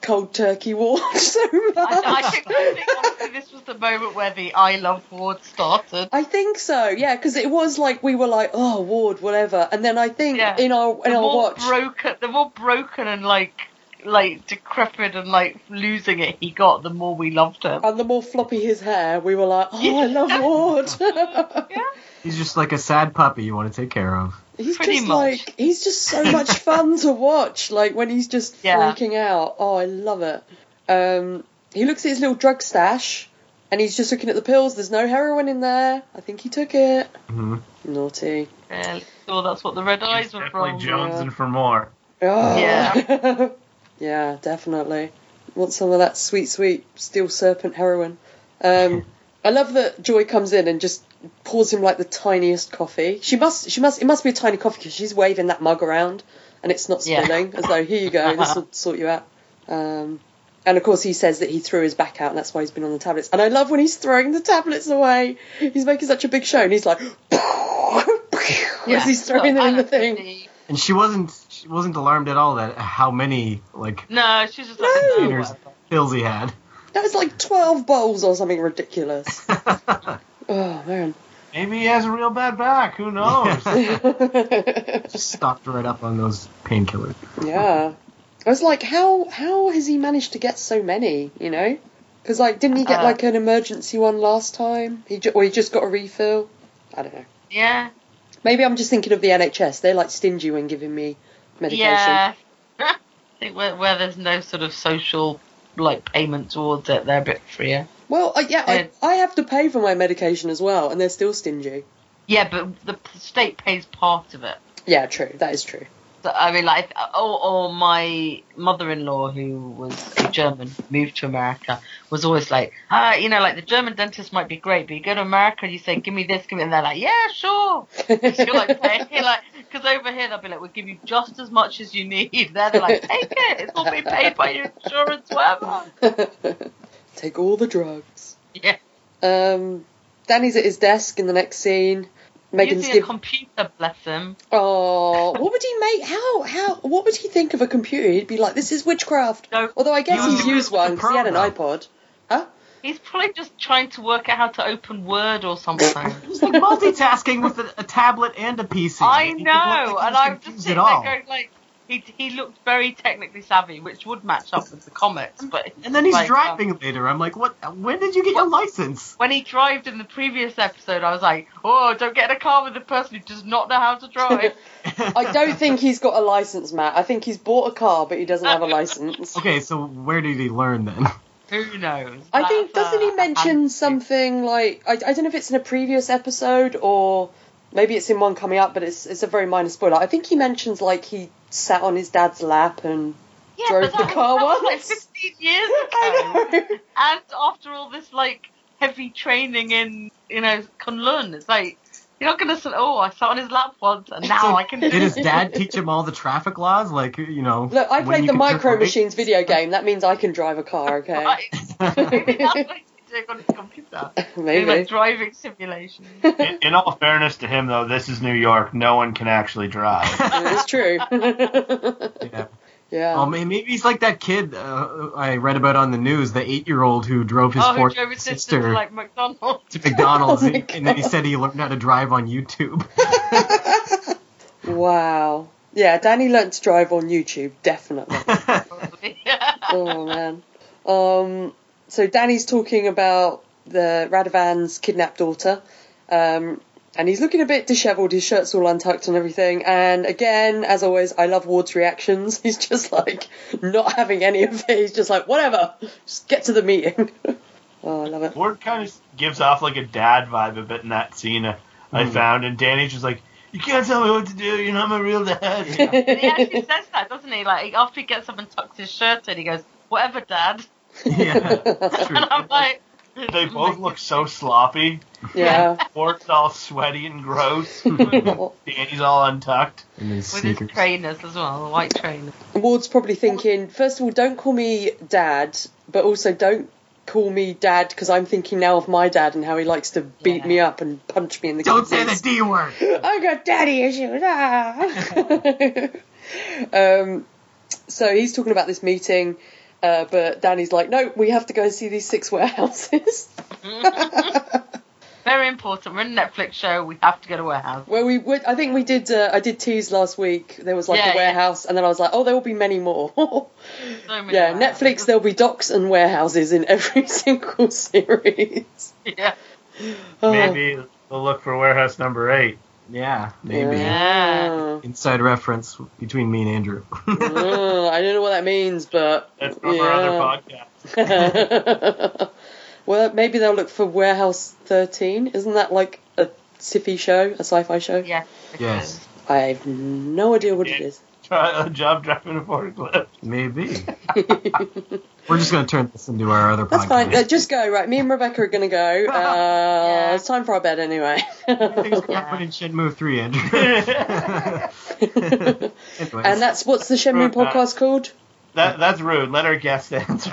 cold turkey Ward so much. I, I, think, I think honestly this was the moment where the I love Ward started. I think so, yeah, because it was like we were like, oh Ward, whatever, and then I think yeah. in our in the our watch, broken, the more broken and like like decrepit and like losing it he got, the more we loved him. And the more floppy his hair, we were like, oh, I love Ward. yeah. He's just like a sad puppy you want to take care of. He's Pretty just much. like he's just so much fun to watch. Like when he's just yeah. freaking out. Oh, I love it. Um, he looks at his little drug stash, and he's just looking at the pills. There's no heroin in there. I think he took it. Mm-hmm. Naughty. Yeah, so that's what the red eyes were from. Definitely Jonesing yeah. for more. Oh. Yeah. Yeah, definitely. Want some of that sweet, sweet steel serpent heroin. Um, I love that Joy comes in and just pours him like the tiniest coffee. She must, she must, it must be a tiny coffee because she's waving that mug around and it's not spilling. Yeah. As though here you go, this will sort you out. Um, And of course, he says that he threw his back out, and that's why he's been on the tablets. And I love when he's throwing the tablets away. He's making such a big show, and he's like, yeah, as he's throwing them in the thing. And she wasn't she wasn't alarmed at all that how many like no, she's just like no. pills he had. That was like twelve bowls or something ridiculous. oh man. Maybe he has a real bad back. Who knows? Just stocked right up on those painkillers. Yeah. I was like, how how has he managed to get so many? You know, because like, didn't he get uh, like an emergency one last time? He ju- or he just got a refill. I don't know. Yeah. Maybe I'm just thinking of the NHS. They're like stingy when giving me medication. Yeah. I think where, where there's no sort of social like payment towards it, they're a bit freer. Well, uh, yeah, I, I have to pay for my medication as well, and they're still stingy. Yeah, but the state pays part of it. Yeah, true. That is true. So, I mean, like, or, or my mother-in-law, who was a German, moved to America, was always like, ah, you know, like the German dentist might be great, but you go to America and you say, give me this, give me, and they're like, yeah, sure. You're like, like, because over here they'll be like, we'll give you just as much as you need. There they're like, take it, it's all being paid by your insurance, whatever. take all the drugs. Yeah. Um, Danny's at his desk in the next scene. Megan's using a computer, bless him. Oh, what would he make? How? How? What would he think of a computer? He'd be like, "This is witchcraft." No, Although I guess he's used one because he had an iPod. Huh? He's probably just trying to work out how to open Word or something. He's like multitasking with a, a, tablet and a PC. I know, and I'm just sitting there going like, he he looked very technically savvy, which would match up with the comics. But and then he's like, driving um, later. I'm like, what? When did you get your license? When he drove in the previous episode, I was like, oh, don't get in a car with a person who does not know how to drive. I don't think he's got a license, Matt. I think he's bought a car, but he doesn't have a license. okay, so where did he learn then? Who knows? I think doesn't he mention something like I, I don't know if it's in a previous episode or maybe it's in one coming up, but it's it's a very minor spoiler. I think he mentions like he sat on his dad's lap and yeah, drove the car once. Like 15 years ago. And after all this like heavy training in you know Kunlun, it's like you're not gonna say, "Oh, I sat on his lap once, and now I can." Did his dad teach him all the traffic laws? Like, you know. Look, I played the Micro Machines video game. That means I can drive a car. Okay. Right. Maybe that's what he's doing on his computer. Maybe like driving simulation. In, in, all fairness to him, though, this is New York. No one can actually drive. it's true. yeah. Yeah. Oh, maybe he's like that kid uh, I read about on the news, the eight-year-old who drove his oh, fourth sister to like McDonald's. To McDonald's, oh and, and then he said he learned how to drive on YouTube. wow. Yeah, Danny learned to drive on YouTube, definitely. oh man. Um. So Danny's talking about the Radovan's kidnapped daughter. Um, and he's looking a bit dishevelled. His shirt's all untucked and everything. And again, as always, I love Ward's reactions. He's just like not having any of it. He's just like, whatever, just get to the meeting. oh, I love it. Ward kind of gives off like a dad vibe a bit in that scene. Uh, I mm. found, and Danny's just like, you can't tell me what to do. You're not my real dad. Yeah. he actually says that, doesn't he? Like after he gets up and tucks his shirt in, he goes, "Whatever, Dad." Yeah, that's true. and I'm like, they both look so sloppy. Yeah. Fort's all sweaty and gross. Danny's all untucked. With his trainers as well, the white trainers. Ward's probably thinking, first of all, don't call me dad, but also don't call me dad because I'm thinking now of my dad and how he likes to beat yeah. me up and punch me in the face. Don't say the D word. I got daddy issues. Ah. um, so he's talking about this meeting. Uh, but Danny's like, no, we have to go and see these six warehouses. Very important. We're in a Netflix show. We have to go to warehouse. Well, we would. I think we did. Uh, I did tease last week. There was like yeah, a warehouse, yeah. and then I was like, oh, there will be many more. so many yeah, warehouses. Netflix. There'll be docks and warehouses in every single series. Yeah. Oh. Maybe we'll look for warehouse number eight. Yeah, maybe. Yeah. Inside reference between me and Andrew. uh, I don't know what that means, but. That's from yeah. our other podcast. well, maybe they'll look for Warehouse 13. Isn't that like a sci-fi show, a sci-fi show? Yeah. Yes. I have no idea what yeah. it is. Try a job driving a forklift. Maybe. We're just going to turn this into our other That's podcast. fine. Uh, just go, right? Me and Rebecca are going to go. Uh, yeah. It's time for our bed anyway. Things going to in Shenmue 3, Andrew. and that's what's the Shenmue podcast called? That that's rude. Let our guest answer.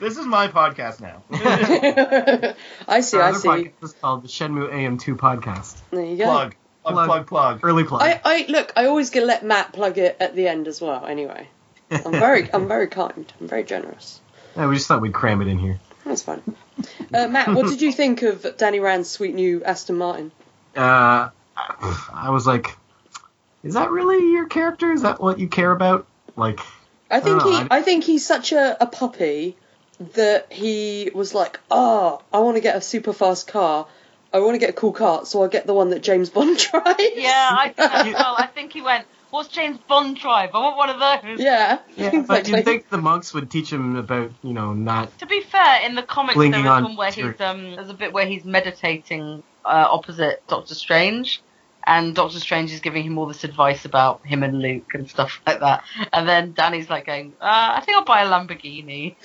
this is my podcast now. I see. I see. Podcast is called the Shenmue AM2 podcast. There you go. Plug. Plug, plug, plug, plug. Early plug. I, I look. I always get let Matt plug it at the end as well. Anyway, I'm very, I'm very kind. I'm very generous. Yeah, we just thought we'd cram it in here. That's fine. Uh, Matt, what did you think of Danny Rand's sweet new Aston Martin? Uh, I was like, is that really your character? Is that what you care about? Like, I think don't he, know, I think he's such a, a puppy that he was like, oh, I want to get a super fast car. I want to get a cool car, so I'll get the one that James Bond drives. Yeah, I think as well. I think he went. What's James Bond drive? I want one of those. Yeah, yeah, exactly. but you'd think the monks would teach him about, you know, not. To be fair, in the comics there is on one where he's um there's a bit where he's meditating uh, opposite Doctor Strange, and Doctor Strange is giving him all this advice about him and Luke and stuff like that. And then Danny's like going, uh, I think I'll buy a Lamborghini.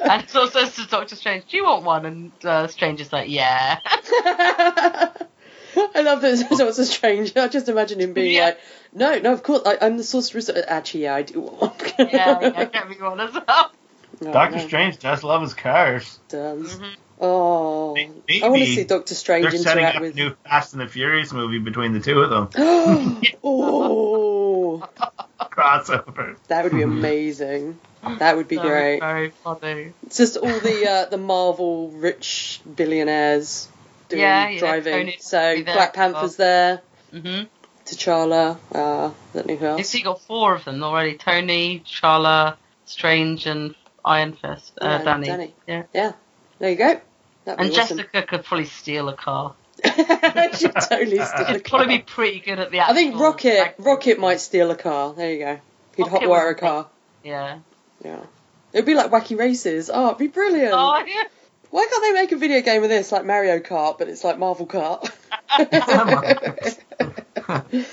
and so says to Doctor Strange, Do you want one? And uh, Strange is like, Yeah. I love this. So it's a strange. I just imagine him being Yeah. like, no, no, of course, I, I'm the sorceress. Actually, yeah, I do want one. yeah, yeah, get me one as well. Oh, Doctor no, Strange does love his cars. does. Mhm. Oh, Maybe I want to see Doctor Strange They're setting interact up with. a new Fast and the Furious movie between the two of them. oh, Crossover. that would be amazing. That would be That was great. Very funny. It's just all the uh, the Marvel rich billionaires doing Yeah, yeah, driving. Tony's so there Black as well. Panther's there. hmm T'Challa. Uh, don't know who You've else. see got four of them already: Tony, T'Challa, Strange, and Iron Fist. Uh, Yeah, Danny. Danny. Yeah. Yeah, there you go. That'd And awesome. Jessica could probably steal a car. She'd totally steal a She'd probably be pretty good at the. I think Rocket acting. Rocket might steal a car. There you go. He'd hotwire a car. Yeah. Yeah. It'd be like wacky races. Oh, it'd be brilliant. Oh yeah. Why can't they make a video game of this like Mario Kart, but it's like Marvel Kart?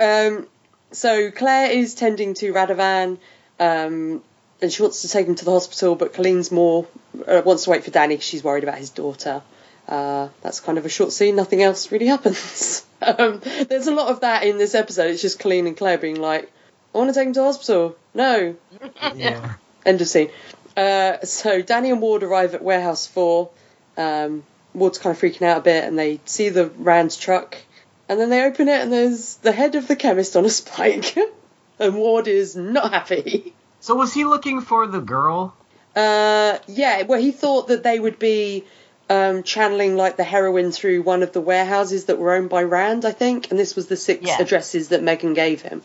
um, so Claire is tending to Radovan, um, and she wants to take him to the hospital, but Colleen's more uh, wants to wait for Danny because she's worried about his daughter. Uh, that's kind of a short scene. Nothing else really happens. um, there's a lot of that in this episode. It's just Colleen and Claire being like, "I want to take him to the hospital." No, yeah. End of scene. Uh, so Danny and Ward arrive at Warehouse 4. Um, Ward's kind of freaking out a bit, and they see the Rand's truck. And then they open it, and there's the head of the chemist on a spike. and Ward is not happy. So was he looking for the girl? Uh, yeah, well, he thought that they would be um, channeling like the heroin through one of the warehouses that were owned by Rand, I think. And this was the six Yeah. addresses that Megan gave him.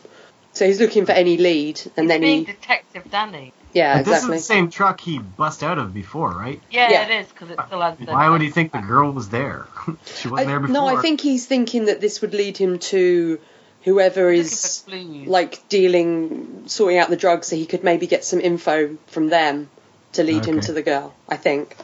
So he's looking for any lead, and He's then being he, Detective Danny. Yeah, But this exactly. is the same truck he bust out of before, right? Yeah, Yeah. it is because it still has. the- Why would he think the girl was there? she wasn't I- there before. No, I think he's thinking that this would lead him to whoever is like dealing, sorting out the drugs, so he could maybe get some info from them to lead him to the girl. I think.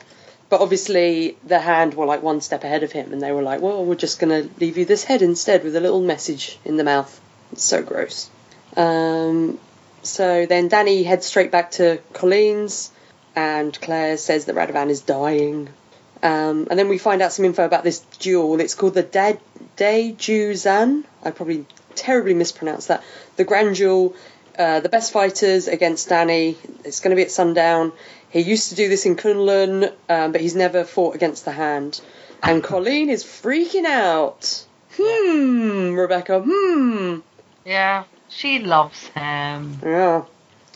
But obviously, the hand were like one step ahead of him, and they were like, "Well, we're just gonna leave you this head instead with a little message in the mouth." It's so gross. Um, so then Danny heads straight back to Colleen's, and Claire says that Radovan is dying. Um, and then we find out some info about this duel. It's called the De Dejuzan. I probably terribly mispronounced that. The Grand Duel. Uh, the best fighters against Danny. It's going to be at sundown. He used to do this in Kunlun, um, but he's never fought against the hand. And Colleen is freaking out. Hmm, Rebecca. Hmm. Yeah, she loves him. Yeah.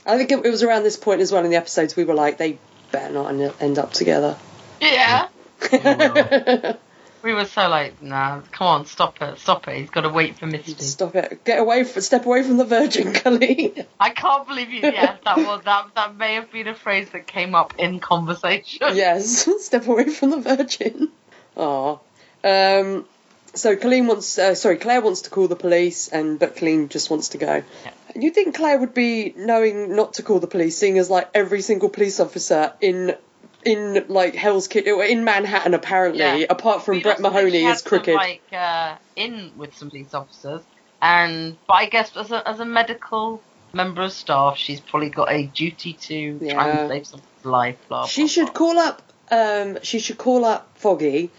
I think it, was around this point as well in the episodes we were like, they better not end- up together. Yeah. We were so like, nah, come on, stop it, stop it. He's got to wait for Misty. Stop it. Get away from, step away from the virgin, Colleen. I can't believe you. Yes, that was that. That may have been a phrase that came up in conversation. yes, step away from the virgin. Aw. Um, so Colleen wants, uh, sorry, Claire wants to call the police, and but Colleen just wants to go. Yeah. You think Claire would be knowing not to call the police, seeing as like every single police officer in in like Hell's Kitchen, in Manhattan apparently, Yeah. apart from Brett Mahoney, is crooked. Some, like uh, in with some police officers, and but I guess as a as a medical member of staff, she's probably got a duty to try and save someone's life. Blah, She blah, should blah. call up. Um, she should call up Foggy,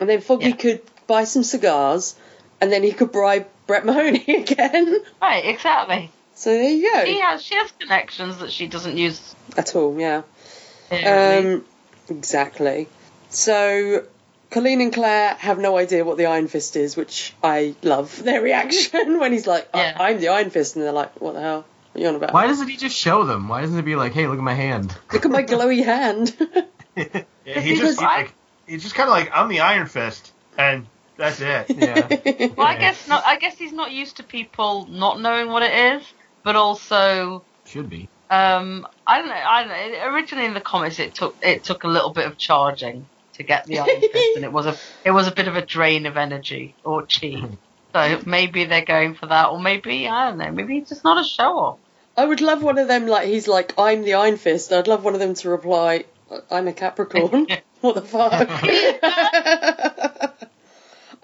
and then Foggy Yeah. could buy some cigars, and then he could bribe Brett Mahoney again. Right, exactly. So there you go. She has she has connections that she doesn't use at all. Yeah. Um, exactly. So Colleen and Claire have no idea what the Iron Fist is, which I love their reaction when he's like, yeah. "I'm the Iron Fist," and they're like, "What the hell?" Are you on about? Why doesn't he just show them? Why doesn't it be like, "Hey, look at my hand. Look at my glowy hand." yeah, he just he, like he's just kind of like, "I'm the Iron Fist," and that's it. Yeah. well, I guess not. I guess he's not used to people not knowing what it is, but also should be. Um, I don't know. I don't know. Originally in the comics, it took it took a little bit of charging to get the Iron Fist, and it was a it was a bit of a drain of energy or chi. so maybe they're going for that, or maybe I don't know. Maybe he's just not a show off. I would love one of them. Like he's like, I'm the Iron Fist. I'd love one of them to reply, I'm a Capricorn. what the fuck?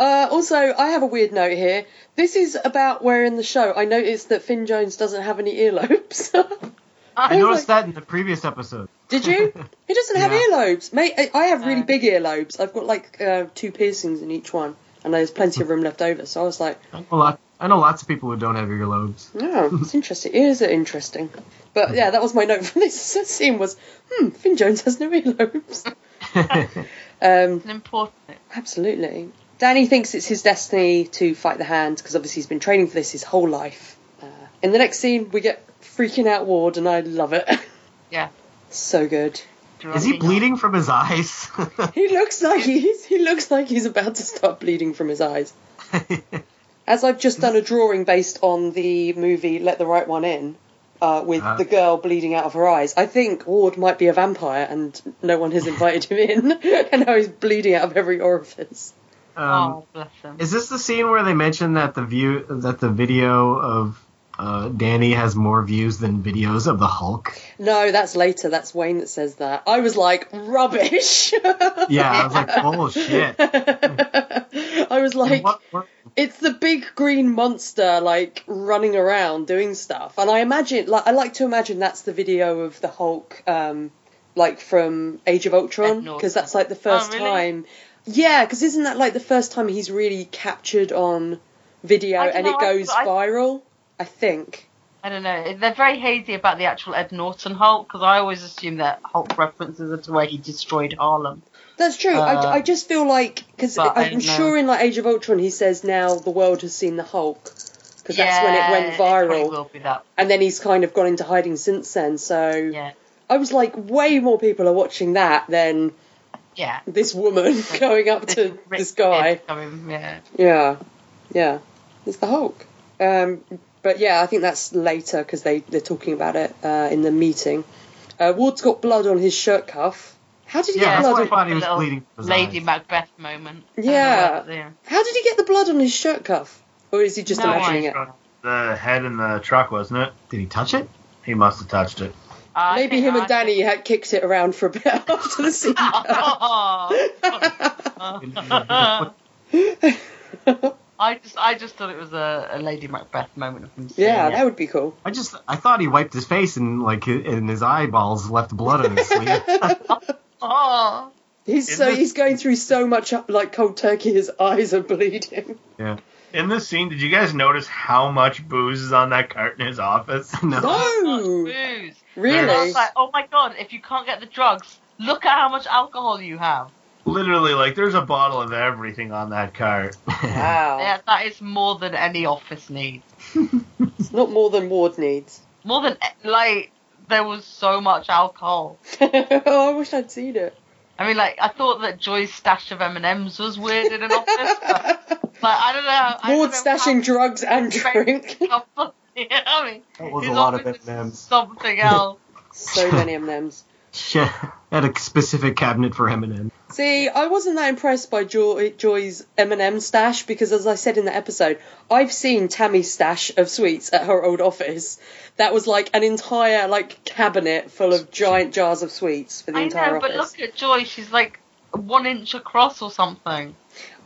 Uh, also, I have a weird note here. This is about where in the show I noticed that Finn Jones doesn't have any earlobes. I, I noticed like, that in the previous episode. Did you? He doesn't have yeah. earlobes. Mate, I have really big earlobes. I've got like uh, two piercings in each one, and there's plenty of room left over. So I was like, I know, lot, I know lots of people who don't have earlobes. Oh, it's interesting. It is interesting. But yeah, that was my note from this scene was, hmm, Finn Jones has no earlobes. um, important. Absolutely. Danny thinks it's his destiny to fight the hand because obviously he's been training for this his whole life. Uh, in the next scene, we get freaking out Ward, and I love it. Yeah. so good. Is he bleeding from his eyes? he looks like he's he looks like he's about to start bleeding from his eyes. As I've just done a drawing based on the movie Let the Right One In, uh, with uh, the girl bleeding out of her eyes, I think Ward might be a vampire and no one has invited him in, and now he's bleeding out of every orifice. Um, oh, bless him. Is this the scene where they mention that the view that the video of uh, Danny has more views than videos of the Hulk. No, that's later. That's Wayne that says that. I was like, rubbish. yeah, I was like, bullshit. I was like, what, what? it's the big green monster like running around doing stuff, and I imagine, like, I like to imagine that's the video of the Hulk, um, like from Age of Ultron, because that's like the first oh, really? time. Yeah, because isn't that like the first time he's really captured on video and know, it goes I, viral? I think. I don't know. They're very hazy about the actual Ed Norton Hulk because I always assume that Hulk references are to where he destroyed Harlem. That's true. Uh, I, I just feel like because I'm sure in like Age of Ultron he says now the world has seen the Hulk because yeah, that's when it went viral. It will be that. And then he's kind of gone into hiding since then. So yeah. I was like, way more people are watching that than yeah this woman going up to this guy. Coming, yeah. Yeah, yeah. It's the Hulk. Um, but yeah, I think that's later because they, they're talking about it uh, in the meeting. Uh, Ward's got blood on his shirt cuff. How did he yeah, get blood? Yeah, he was bleeding. Lady eyes. Macbeth moment. Yeah. How did he get the blood on his shirt cuff? Or is he just no, imagining it? The head in the truck, wasn't it? Did he touch it? He must have touched it. Uh, Maybe him and Danny had kicked it around for a bit after the scene. I just I just thought it was a, a Lady Macbeth moment of him. Yeah, that would be cool. I just I thought he wiped his face and like and his eyeballs left blood on his sleeve. oh. He's so he's going through so much like cold turkey. His eyes are bleeding. Yeah. In this scene, did you guys notice how much booze is on that cart in his office? no. no. booze. Really? Like, oh my god! If you can't get the drugs, look at how much alcohol you have. Literally, like there's a bottle of everything on that cart. Wow. yeah, that is more than any office needs. it's not more than ward needs. More than like there was so much alcohol. oh, I wish I'd seen it. I mean, like I thought that Joy's stash of M and M's was weird in an office, but, but I don't know. Ward stashing drugs and drink. yeah, I mean, that was a lot of M and M's. Something else. so many M and M's. Yeah, had a specific cabinet for M&M. See, I wasn't that impressed by Joy, Joy's M&M stash because, as I said in the episode, I've seen Tammy's stash of sweets at her old office. That was like an entire like cabinet full of giant jars of sweets for the I entire know, office. but look at Joy; she's like one inch across or something.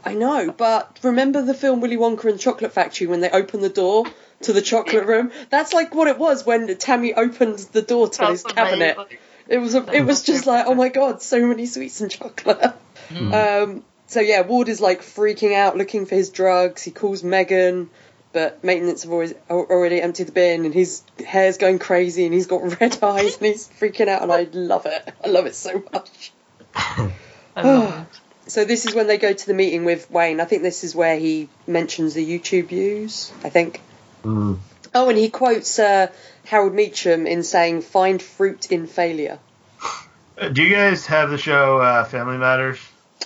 I know, but remember the film Willy Wonka and the Chocolate Factory when they open the door to the chocolate room? That's like what it was when Tammy opened the door to That's his cabinet. Amazing. It was a, it was just like oh my god, so many sweets and chocolate. Mm. Um, so yeah, Ward is like freaking out, looking for his drugs. He calls Megan. but maintenance have always already emptied the bin, and his hair's going crazy, and he's got red eyes, and he's freaking out, and I love it. I love it so much. so this is when they go to the meeting with Wayne. I think this is where he mentions the YouTube views. I think. Mm. Oh, and he quotes uh, Harold Meacham in saying, "Find fruit in failure." Uh, do you guys have the show uh, Family Matters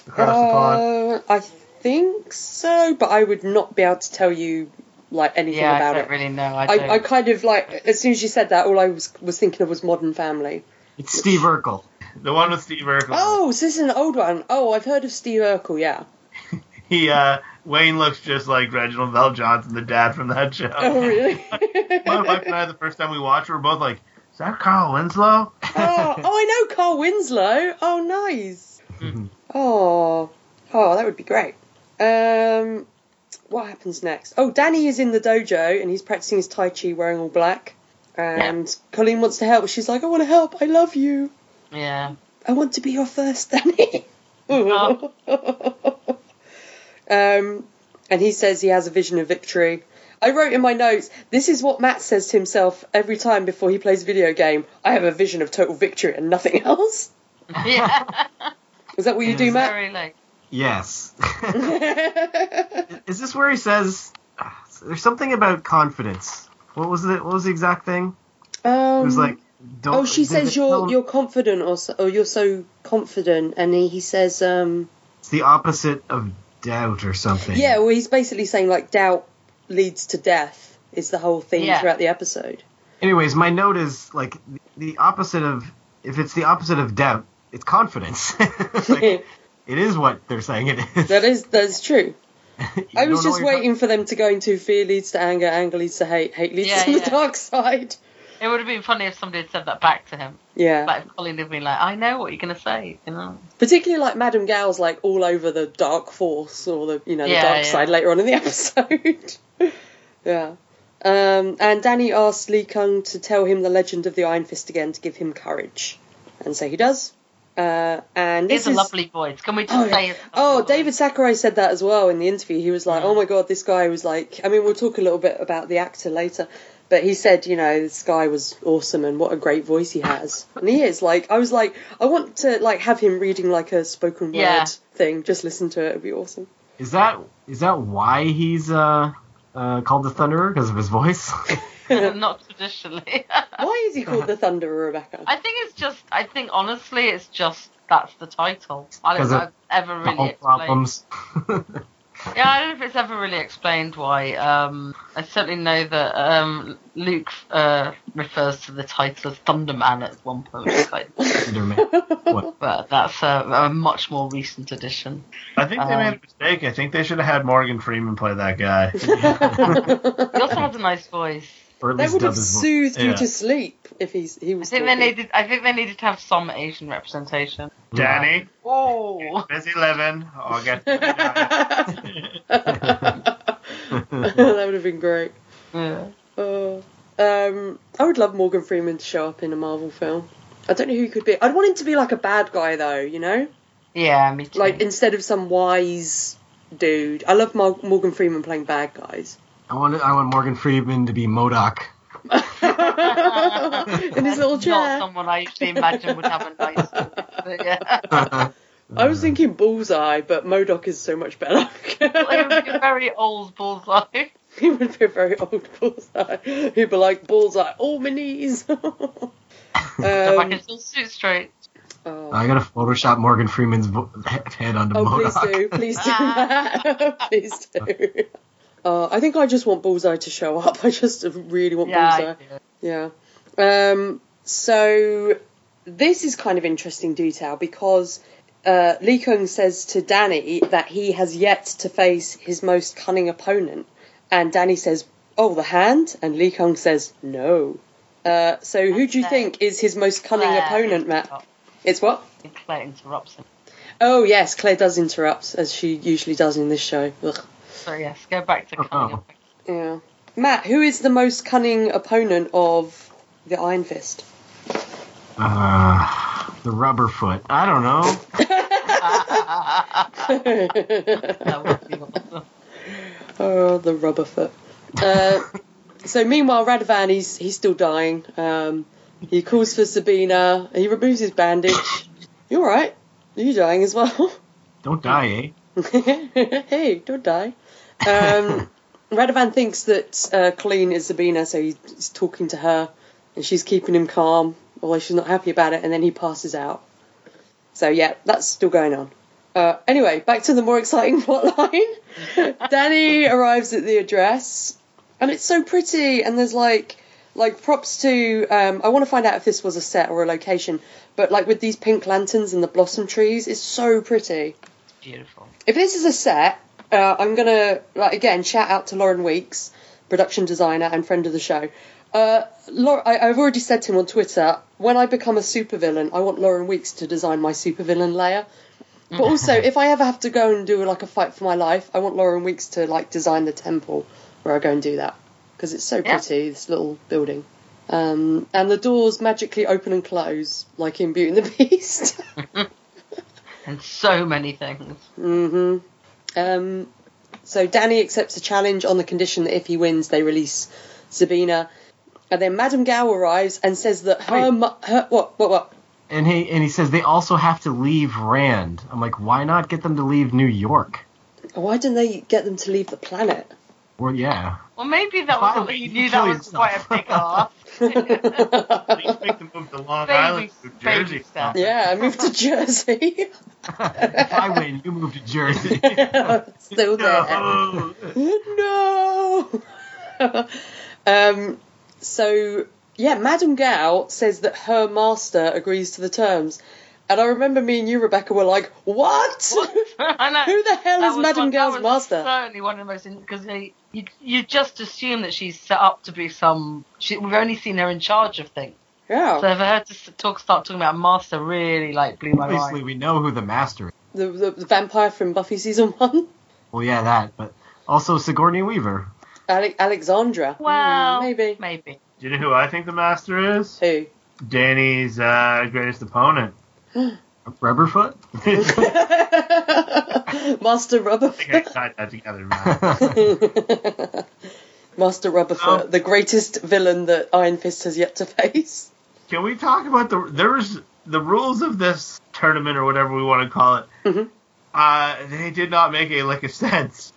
across uh, the pond? I think so, but I would not be able to tell you like anything yeah, about I don't it. really know. I, I, I, kind of like as soon as you said that, all I was was thinking of was Modern Family. It's Steve Urkel. The one with Steve Urkel. Oh, so this is an old one. Oh, I've heard of Steve Urkel. Yeah. he uh Wayne looks just like Reginald VelJohnson, the dad from that show. Oh really? My wife and I, the first time we watched, we were both like, "Is that Carl Winslow?" oh, oh, I know Carl Winslow. Oh, nice. oh, oh, that would be great. Um, what happens next? Oh, Danny is in the dojo and he's practicing his Tai Chi wearing all black. And yeah. Colleen wants to help. She's like, I want to help. I love you. Yeah. I want to be your first Danny. oh. um, and he says he has a vision of victory. I wrote in my notes, this is what Matt says to himself every time before he plays a video game. I have a vision of total victory and nothing else. Yeah. is that what you do, Matt? Very like. Yes. is this where he says there's something about confidence? What was it? What was the exact thing? Um, it was like. oh, she says you're you're confident, or so, or you're so confident, and he, he says um. It's the opposite of doubt or something. Yeah, well, he's basically saying like doubt leads to death is the whole theme Yeah. throughout the episode. Anyways, my note is like the opposite of if it's the opposite of doubt, it's confidence. like, it is what they're saying it is. That is that's true. I was just what you're waiting for them to go into fear leads to anger, anger leads to hate, hate leads Yeah, to the dark side. It would have been funny if somebody had said that back to him. Yeah. Like Colin had been like, "I know what you're gonna say," you know. Particularly like Madame Gao's like all over the dark force or the you know the Yeah, dark yeah. side later on in the episode. yeah. Um, and Danny asks Lei Kung to tell him the legend of the Iron Fist again to give him courage, and so he does. Uh, and It's a is lovely voice. Can we just Oh, say? Oh? David Sakurai said that as well in the interview. He was like, Mm. "Oh my god, this guy was like." I mean, we'll talk a little bit about the actor later, but he said, you know, this guy was awesome and what a great voice he has, and he is. Like, I was like, I want to like have him reading like a spoken word Yeah. thing. Just listen to it; it'd be awesome. Is that is that why he's uh, uh called the Thunderer because of his voice? Not traditionally. Why is he called the Thunderer, Rebecca? I think it's just. I think honestly, it's just that's the title. I don't 'Cause know of if it's ever really explained. problems. Yeah, I don't know if it's ever really explained why. Um, I certainly know that um, Luke uh, refers to the title as Thunderman at one point, like, Thunderman. But that's a, a much more recent addition. I think they Um, made a mistake. I think they should have had Morgan Freeman play that guy. He also has a nice voice. Or at That least would have his voice. soothed you Yeah. to sleep if he's he was. I was. think they needed. I think they needed to have some Asian representation. Danny, Oh, busy living. I'll get. that would have been great. yeah. Uh, um, I would love Morgan Freeman to show up in a Marvel film. I don't know who he could be. I'd want him to be like a bad guy though, you know, yeah, me too. like instead of some wise dude. I love Mar- Morgan Freeman playing bad guys. I want I want Morgan Freeman to be Modok. in his little Not someone I usually imagine would have a nice. But yeah. I was thinking Bullseye, but Modok is so much better. Well, it would be a very old bullseye. he would be a very old Bullseye. He'd be like Bullseye, all my knees. so I um, can still suit straight. oh. I gotta Photoshop Morgan Freeman's vo- head onto Oh, please Modok. do, please do that. please do. Uh, I think I just want Bullseye to show up. I just really want Yeah, Bullseye. Yeah. Um, so this is kind of interesting detail because uh, Lei Kung says to Danny that he has yet to face his most cunning opponent, and Danny says, "Oh, the hand," and Lei Kung says, "No." Uh, so who do you think is his most cunning Claire opponent, Matt? interrupts- It's what? Claire interrupts him. Oh yes, Claire does interrupt as she usually does in this show. Ugh. So yes, go back to cunning. Oh. Yeah. Matt, who is the most cunning opponent of the Iron Fist? Uh, the rubber foot. I don't know. that would be awesome. Oh, the rubber foot. Uh, so meanwhile, Radovan he's he's still dying. Um, he calls for Sabina. He removes his bandage. You're all right? Are you dying as well? Don't die, eh? hey, don't die. Um, Radovan thinks that uh, Colleen is Sabina, so he's talking to her, and she's keeping him calm, although she's not happy about it. And then he passes out. So yeah, that's still going on. Uh, anyway, back to the more exciting plotline. Danny arrives at the address, and it's so pretty. And there's like, like props to. Um, I want to find out if this was a set or a location, but like with these pink lanterns and the blossom trees, it's so pretty. Beautiful. If this is a set, uh, I'm gonna like, again shout out to Lauren Weeks, production designer and friend of the show. Uh, Laura, I, have already said to him on Twitter, when I become a supervillain, I want Lauren Weeks to design my supervillain layer. But also, if I ever have to go and do like a fight for my life, I want Lauren Weeks to like design the temple where I go and do that because it's so pretty. Yeah. This little building, um, and the doors magically open and close like in Beauty and the Beast. and so many things. hmm Um, so Danny accepts the challenge on the condition that if he wins, they release Sabina. And then Madame Gao arrives and says that her, mu- her what what what and he and he says they also have to leave Rand. I'm like, why not get them to leave New York? Why didn't they get them to leave the planet? Well, yeah. Well, maybe that was what he knew that was quite a big ask. make them move to Long baby, Island, New Jersey. Yeah, move to Jersey. if I win, you move to Jersey. Still there. No. no. um. So yeah, Madame Gao says that her master agrees to the terms. And I remember me and you, Rebecca, were like, "What? what? Who the hell that is Madame Gao's master?" Certainly one of the most because you you just assume that she's set up to be some. She, we've only seen her in charge of things. Yeah. So for her to talk, start talking about master, really like blew my Obviously, mind. Obviously, we know who the master is. The, the, the vampire from Buffy season one. Well, yeah, that, but also Sigourney Weaver. Ale- Alexandra. Well, mm, maybe. Maybe. Do you know who I think the master is? Who? Danny's uh, greatest opponent. Rubberfoot? Master Rubberfoot. I tied that together, man. Master Rubberfoot, um, the greatest villain that Iron Fist has yet to face. Can we talk about the there was the rules of this tournament or whatever we want to call it? Mm-hmm. Uh, they did not make a lick of sense.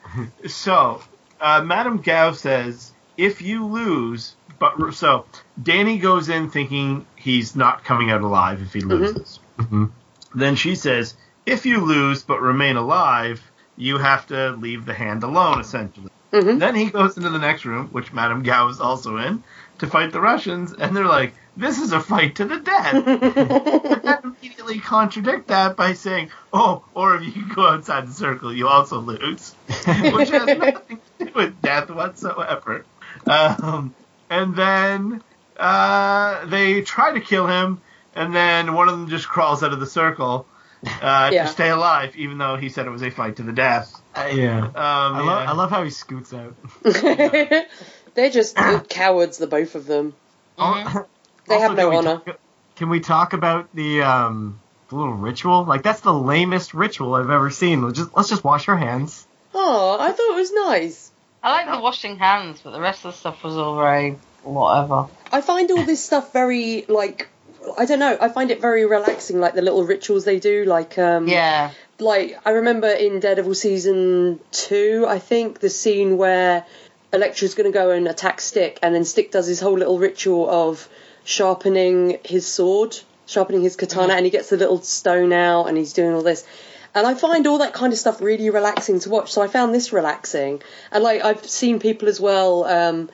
so, uh, Madame Gao says, if you lose, but so Danny goes in thinking he's not coming out alive if he mm-hmm. loses. Mm-hmm. Then she says, if you lose but remain alive, you have to leave the hand alone, essentially. Mm-hmm. Then he goes into the next room, which Madame Gao is also in, to fight the Russians, and they're like, this is a fight to the death. and then immediately contradict that by saying, oh, or if you go outside the circle, you also lose. which has nothing to do with death whatsoever. Um, and then uh, they try to kill him, and then one of them just crawls out of the circle uh, yeah. to stay alive, even though he said it was a fight to the death. Uh, yeah. Um, I, yeah. Love, I love how he scoots out. They're just cowards, the both of them. Mm-hmm. They also, have no honor. Talk, can we talk about the um, the little ritual? Like that's the lamest ritual I've ever seen. Let's just let's just wash our hands. Oh, I thought it was nice. I like the washing hands, but the rest of the stuff was all very whatever. I find all this stuff very like I don't know. I find it very relaxing, like the little rituals they do. Like um, yeah, like I remember in Daredevil season two, I think the scene where Elektra's going to go and attack Stick, and then Stick does his whole little ritual of sharpening his sword, sharpening his katana, mm-hmm. and he gets the little stone out, and he's doing all this. And I find all that kind of stuff really relaxing to watch. So I found this relaxing. And like I've seen people as well um,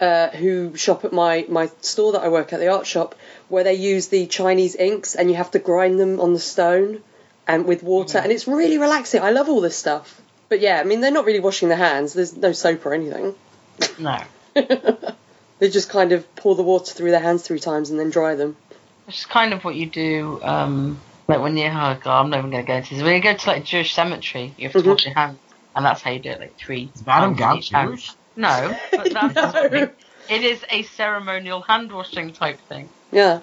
uh, who shop at my, my store that I work at, the art shop, where they use the Chinese inks and you have to grind them on the stone and with water. Mm. And it's really relaxing. I love all this stuff. But yeah, I mean, they're not really washing their hands. There's no soap or anything. No. they just kind of pour the water through their hands three times and then dry them. Which is kind of what you do um, like when you, oh god, I'm not even going to go into this. When you go to like a Jewish cemetery, you have to mm-hmm. wash your hands, and that's how you do it, like three. Is Madame Gao Jewish? No, but that's no. it is a ceremonial hand washing type thing. Yeah,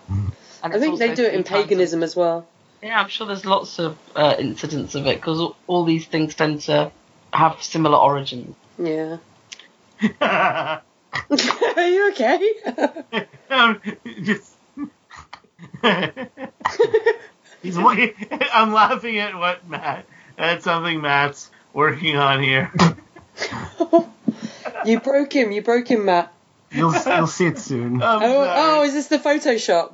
and I think they do it in paganism as well. Yeah, I'm sure there's lots of uh, incidents of it because all, all these things tend to have similar origins. Yeah. Are you okay? um, just. He's. I'm laughing at what Matt. That's something Matt's working on here. you broke him. You broke him, Matt. You'll you'll see it soon. Oh, oh, is this the Photoshop?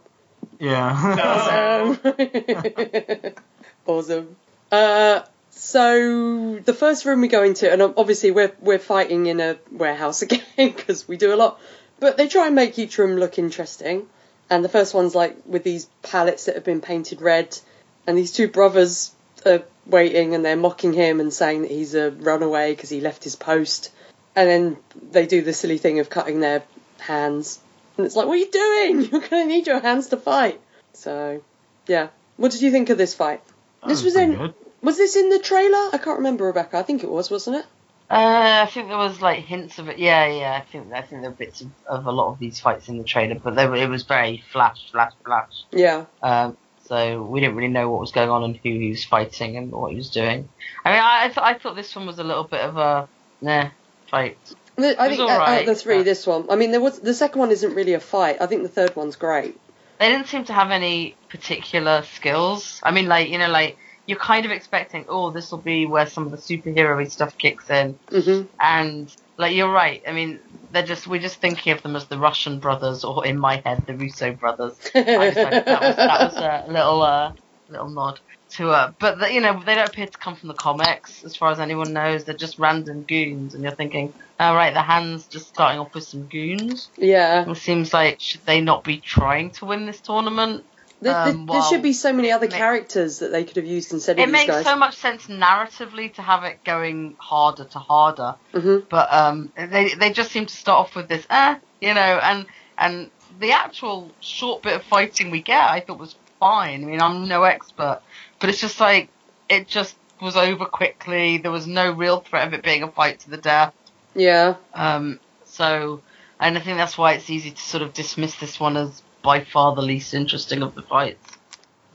Yeah. awesome. awesome. Uh, so the first room we go into, and obviously we're we're fighting in a warehouse again because we do a lot, but they try and make each room look interesting. And the first one's like with these pallets that have been painted red, and these two brothers are waiting and they're mocking him and saying that he's a runaway because he left his post. And then they do the silly thing of cutting their hands. And it's like, what are you doing? You're going to need your hands to fight. So, yeah. What did you think of this fight? That this was, was in. Good. Was this in the trailer? I can't remember, Rebecca. I think it was, wasn't it? Uh, I think there was like hints of it. Yeah, yeah. I think I think there were bits of, of a lot of these fights in the trailer, but they were, it was very flash, flash, flash. Yeah. Um, so we didn't really know what was going on and who he was fighting and what he was doing. I mean, I, I, th- I thought this one was a little bit of a nah fight. I think out right, of the three, this one. I mean, there was the second one isn't really a fight. I think the third one's great. They didn't seem to have any particular skills. I mean, like you know, like you're kind of expecting, oh, this will be where some of the superhero stuff kicks in, mm-hmm. and like you're right. I mean, they're just we're just thinking of them as the Russian brothers, or in my head, the Russo brothers. That was that was a little uh, little nod to uh, but the, you know they don't appear to come from the comics as far as anyone knows. They're just random goons, and you're thinking, oh right, the hands just starting off with some goons. Yeah, it seems like should they not be trying to win this tournament? There, um, there, should be so many other characters that they could have used instead of it makes guys. so much sense narratively to have it going harder to harder, mm-hmm. but um, they they just seem to start off with this, eh, you know, and and the actual short bit of fighting we get, I thought was fine. I mean, I'm no expert, but it's just like it just was over quickly. There was no real threat of it being a fight to the death. Yeah. Um. So, and I think that's why it's easy to sort of dismiss this one as by far the least interesting of the fights.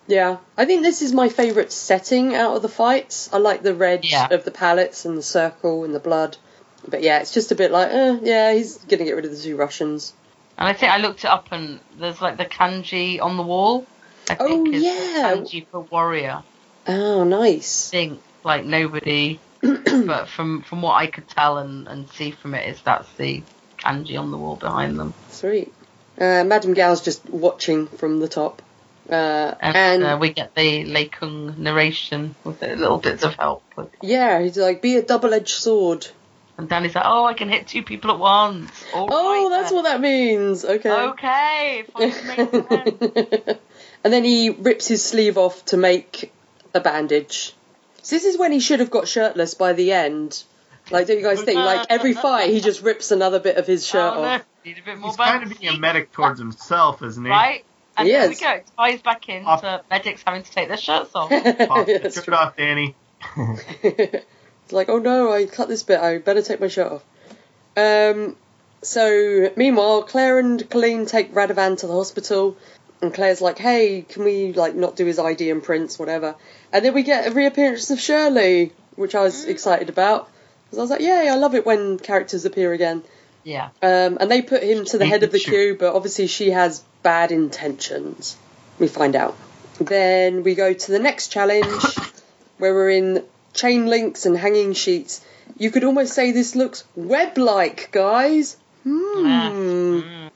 Yeah, I think this is my favourite setting out of the fights. I like the red yeah. of the pallets and the circle and the blood. But yeah, it's just a bit like, eh, yeah, he's gonna get rid of the two Russians. And I think I looked it up and there's like the kanji on the wall. I oh yeah, kanji for warrior. Oh, nice. I think like nobody, but from from what I could tell and and see from it is that's the kanji on the wall behind them. Sweet. Uh, Madame Gao's just watching from the top. Uh, and, and uh, we get the Lei Kung narration with little bits of help. Yeah, he's like, be a double edged sword. And Danny's like, oh, I can hit two people at once. All oh, right that's then. what that means. Okay. Okay. and then he rips his sleeve off to make a bandage. So this is when he should have got shirtless by the end. Like, don't you guys think? Like every fight, he just rips another bit of his shirt oh, off. Need a bit more He's kind of being a medic towards himself, isn't he? Right. And he there is. we go. It ties back into off. medics having to take their shirts off. Pop the shirt off, Danny. it's like, oh no, I cut this bit. I better take my shirt off. Um. So meanwhile, Claire and Colleen take Radovan to the hospital, and Claire's like, "Hey, can we like not do his ID and prints, whatever?" And then we get a reappearance of Shirley, which I was excited about. Because I was like, "Yay, I love it when characters appear again." Yeah. Um, and they put him to the head of the queue, but obviously she has bad intentions. We find out. Then we go to the next challenge, where we're in chain links and hanging sheets. You could almost say this looks web-like, guys. Hmm. Mm.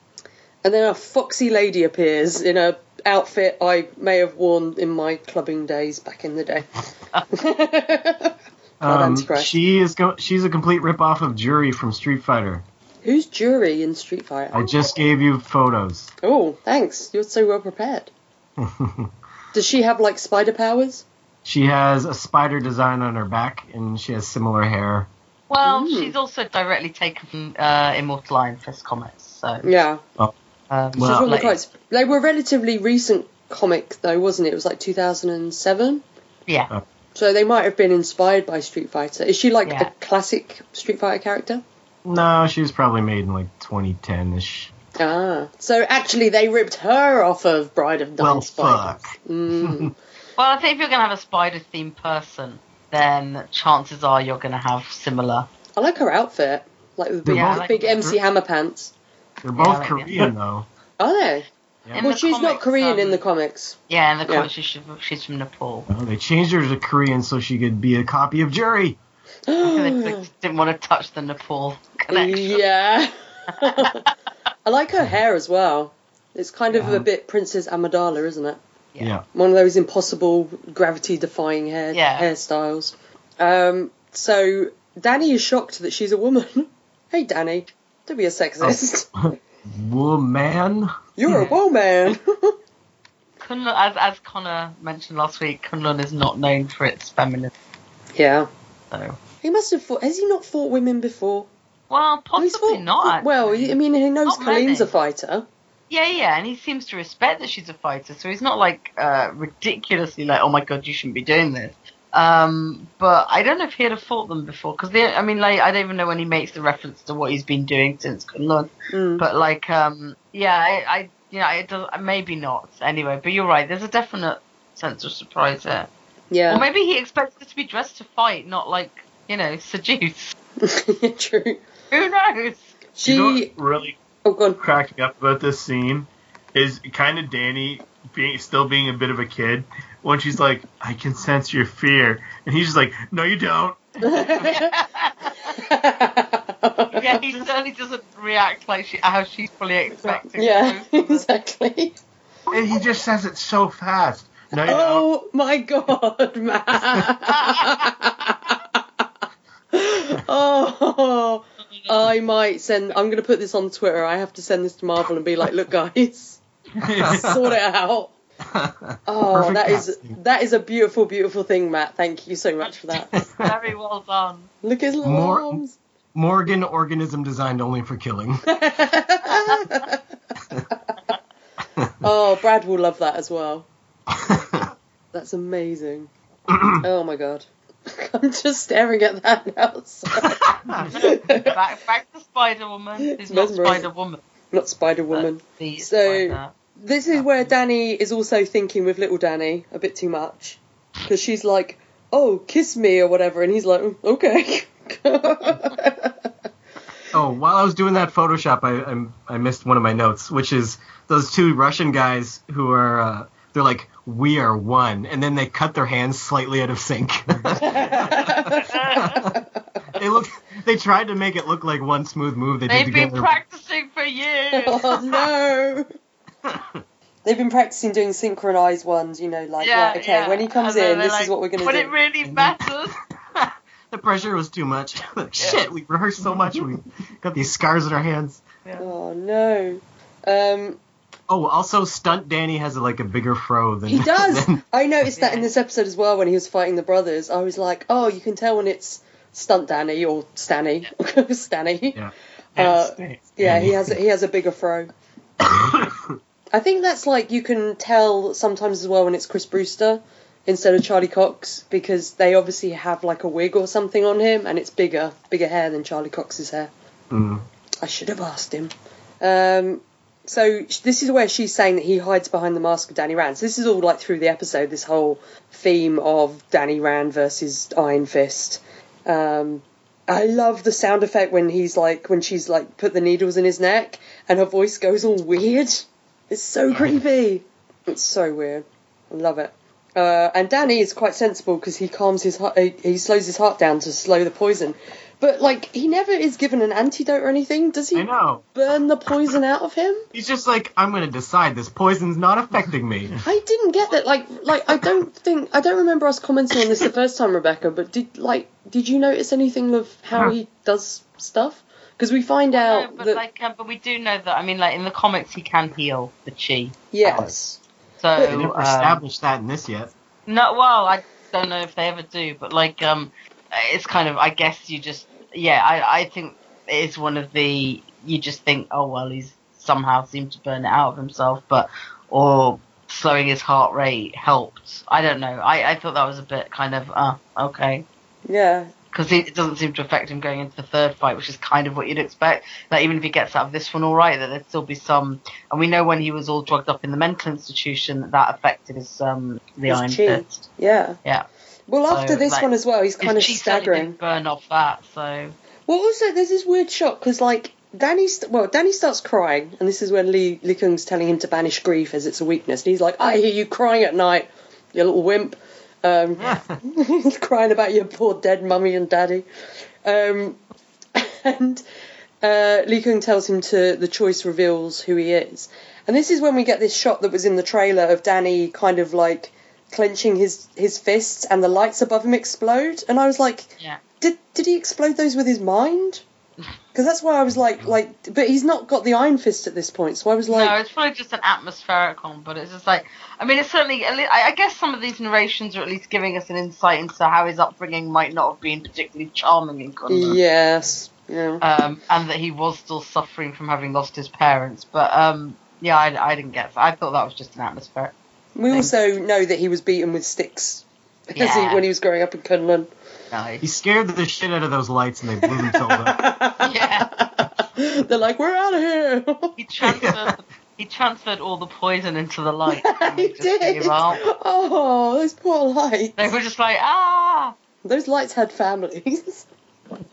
And then a foxy lady appears in a outfit I may have worn in my clubbing days back in the day. um, she is go- she's a complete rip-off of Juri from Street Fighter. Who's Juri in Street Fighter? I just gave you photos. Oh, thanks. You're so well prepared. Does she have like spider powers? She has a spider design on her back, and she has similar hair. Well, mm. she's also directly taken from uh, Immortal Iron Fist comics, so yeah. Oh. Um, well, like, quite, they were relatively recent comic though, wasn't it? It was like 2007. Yeah. Oh. So they might have been inspired by Street Fighter. Is she like yeah. a classic Street Fighter character? No, she was probably made in like 2010 ish. Ah, so actually they ripped her off of Bride of Nine well, Spiders. Fuck. Mm. well, I think if you're going to have a spider themed person, then chances are you're going to have similar. I like her outfit. like the big, yeah, like big MC Hammer pants. They're both yeah, Korean though. Are they? Yeah. Well, the she's comics, not Korean um, in the comics. Yeah, in the comics, she's, she's from Nepal. Well, they changed her to Korean so she could be a copy of Juri. they didn't want to touch the Nepal connection. Yeah. I like her hair as well. It's kind of a bit Princess Amidala, isn't it? Yeah. yeah. One of those impossible gravity defying hair yeah. hairstyles. Um, so Danny is shocked that she's a woman. hey Danny, don't be a sexist. Woman. You're a woman. Kunlun, as as Connor mentioned last week, Kunlun is not known for its feminism. Yeah. So he must have fought. Has he not fought women before? Well, possibly fought, not. Well, I mean, he knows Colleen's a fighter. Yeah, yeah, and he seems to respect that she's a fighter, so he's not like uh, ridiculously like, "Oh my god, you shouldn't be doing this." Um, but I don't know if he'd have fought them before because I mean, like, I don't even know when he makes the reference to what he's been doing since Kunlun. Mm. But like, um, yeah, I, I, you know, it does maybe not anyway. But you're right. There's a definite sense of surprise there. Yeah. Or maybe he expects her to be dressed to fight, not like you know, seduce. True. Who knows? She you know really oh, go cracking up about this scene is kind of Danny being still being a bit of a kid when she's like, "I can sense your fear," and he's just like, "No, you don't." yeah, he certainly doesn't react like she, how she's fully expecting. Yeah, exactly. And he just says it so fast. No, oh don't. my god, man! oh, I might send. I'm going to put this on Twitter. I have to send this to Marvel and be like, "Look, guys, sort it out." Oh, Perfect that is that is a beautiful, beautiful thing, Matt. Thank you so much for that. Very well done. Look at his Mor- arms. Morgan organism designed only for killing. oh, Brad will love that as well. That's amazing. oh my god. I'm just staring at that now. back, back to Spider Woman. It's not Spider Woman. Not Spider Woman. So Spider. This is where Danny is also thinking with little Danny a bit too much because she's like, "Oh, kiss me" or whatever, and he's like, mm, "Okay." oh, while I was doing that Photoshop, I, I, I missed one of my notes, which is those two Russian guys who are uh, they're like, "We are one," and then they cut their hands slightly out of sync. they look. They tried to make it look like one smooth move they They've did together. They've been practicing for years. Oh no. They've been practicing doing synchronized ones, you know, like yeah, right, okay, yeah. when he comes in, this like, is what we're gonna but do. But it really matters. the pressure was too much. Shit, we rehearsed so much, we got these scars on our hands. Yeah. Oh no. Um, Oh, also, Stunt Danny has like a bigger fro than he does. Than... I noticed that in this episode as well when he was fighting the brothers. I was like, oh, you can tell when it's Stunt Danny or Stanny, Stanny. Yeah. Uh, yeah, he has he has a bigger fro. I think that's like you can tell sometimes as well when it's Chris Brewster instead of Charlie Cox because they obviously have like a wig or something on him and it's bigger, bigger hair than Charlie Cox's hair. Mm. I should have asked him. Um, so this is where she's saying that he hides behind the mask of Danny Rand. So this is all like through the episode, this whole theme of Danny Rand versus Iron Fist. Um, I love the sound effect when he's like when she's like put the needles in his neck and her voice goes all weird. It's so creepy. It's so weird. I love it. Uh, and Danny is quite sensible because he calms his heart. He slows his heart down to slow the poison. But like, he never is given an antidote or anything. Does he? I know. Burn the poison out of him? He's just like, I'm gonna decide this poison's not affecting me. I didn't get that. Like, like I don't think I don't remember us commenting on this the first time, Rebecca. But did like, did you notice anything of how he does stuff? Because we find out no, but that, like, um, but we do know that. I mean, like in the comics, he can heal the chi. Yes. So they never um, established that in this yet. No, well, I don't know if they ever do, but like, um, it's kind of. I guess you just yeah, I, I think it's one of the you just think, oh well, he's somehow seemed to burn it out of himself, but or slowing his heart rate helped. I don't know. I, I thought that was a bit kind of uh okay. Yeah. Because it doesn't seem to affect him going into the third fight, which is kind of what you'd expect. That even if he gets out of this one all right, that there'd still be some. And we know when he was all drugged up in the mental institution, that, that affected his um the his Iron Fist. Yeah. Yeah. Well, after so, this like, one as well, he's kind of staggering. Burn off that, so. Well, also there's this weird shot because like Danny, st- well, Danny starts crying, and this is when Lee Lei Kung's telling him to banish grief as it's a weakness, and he's like, "I hear you crying at night, you little wimp." Um, he's crying about your poor dead mummy and daddy, um, and uh, Lei Kung tells him to the choice reveals who he is, and this is when we get this shot that was in the trailer of Danny kind of like clenching his his fists, and the lights above him explode, and I was like, yeah. did did he explode those with his mind? Because that's why I was like, like, but he's not got the Iron Fist at this point, so I was like, no, it's probably just an atmospheric one, but it's just like, I mean, it's certainly, I guess some of these narrations are at least giving us an insight into how his upbringing might not have been particularly charming in Kunlun. Yes, yeah. Um, and that he was still suffering from having lost his parents, but um, yeah, I, I didn't get. I thought that was just an atmospheric. We thing. also know that he was beaten with sticks yeah. he, when he was growing up in Kunlun. Nice. He scared the shit out of those lights and they blew themselves up. yeah. They're like, we're out of here. he transferred. He transferred all the poison into the light. he did. Oh, those poor lights. They were just like, ah. Those lights had families. um,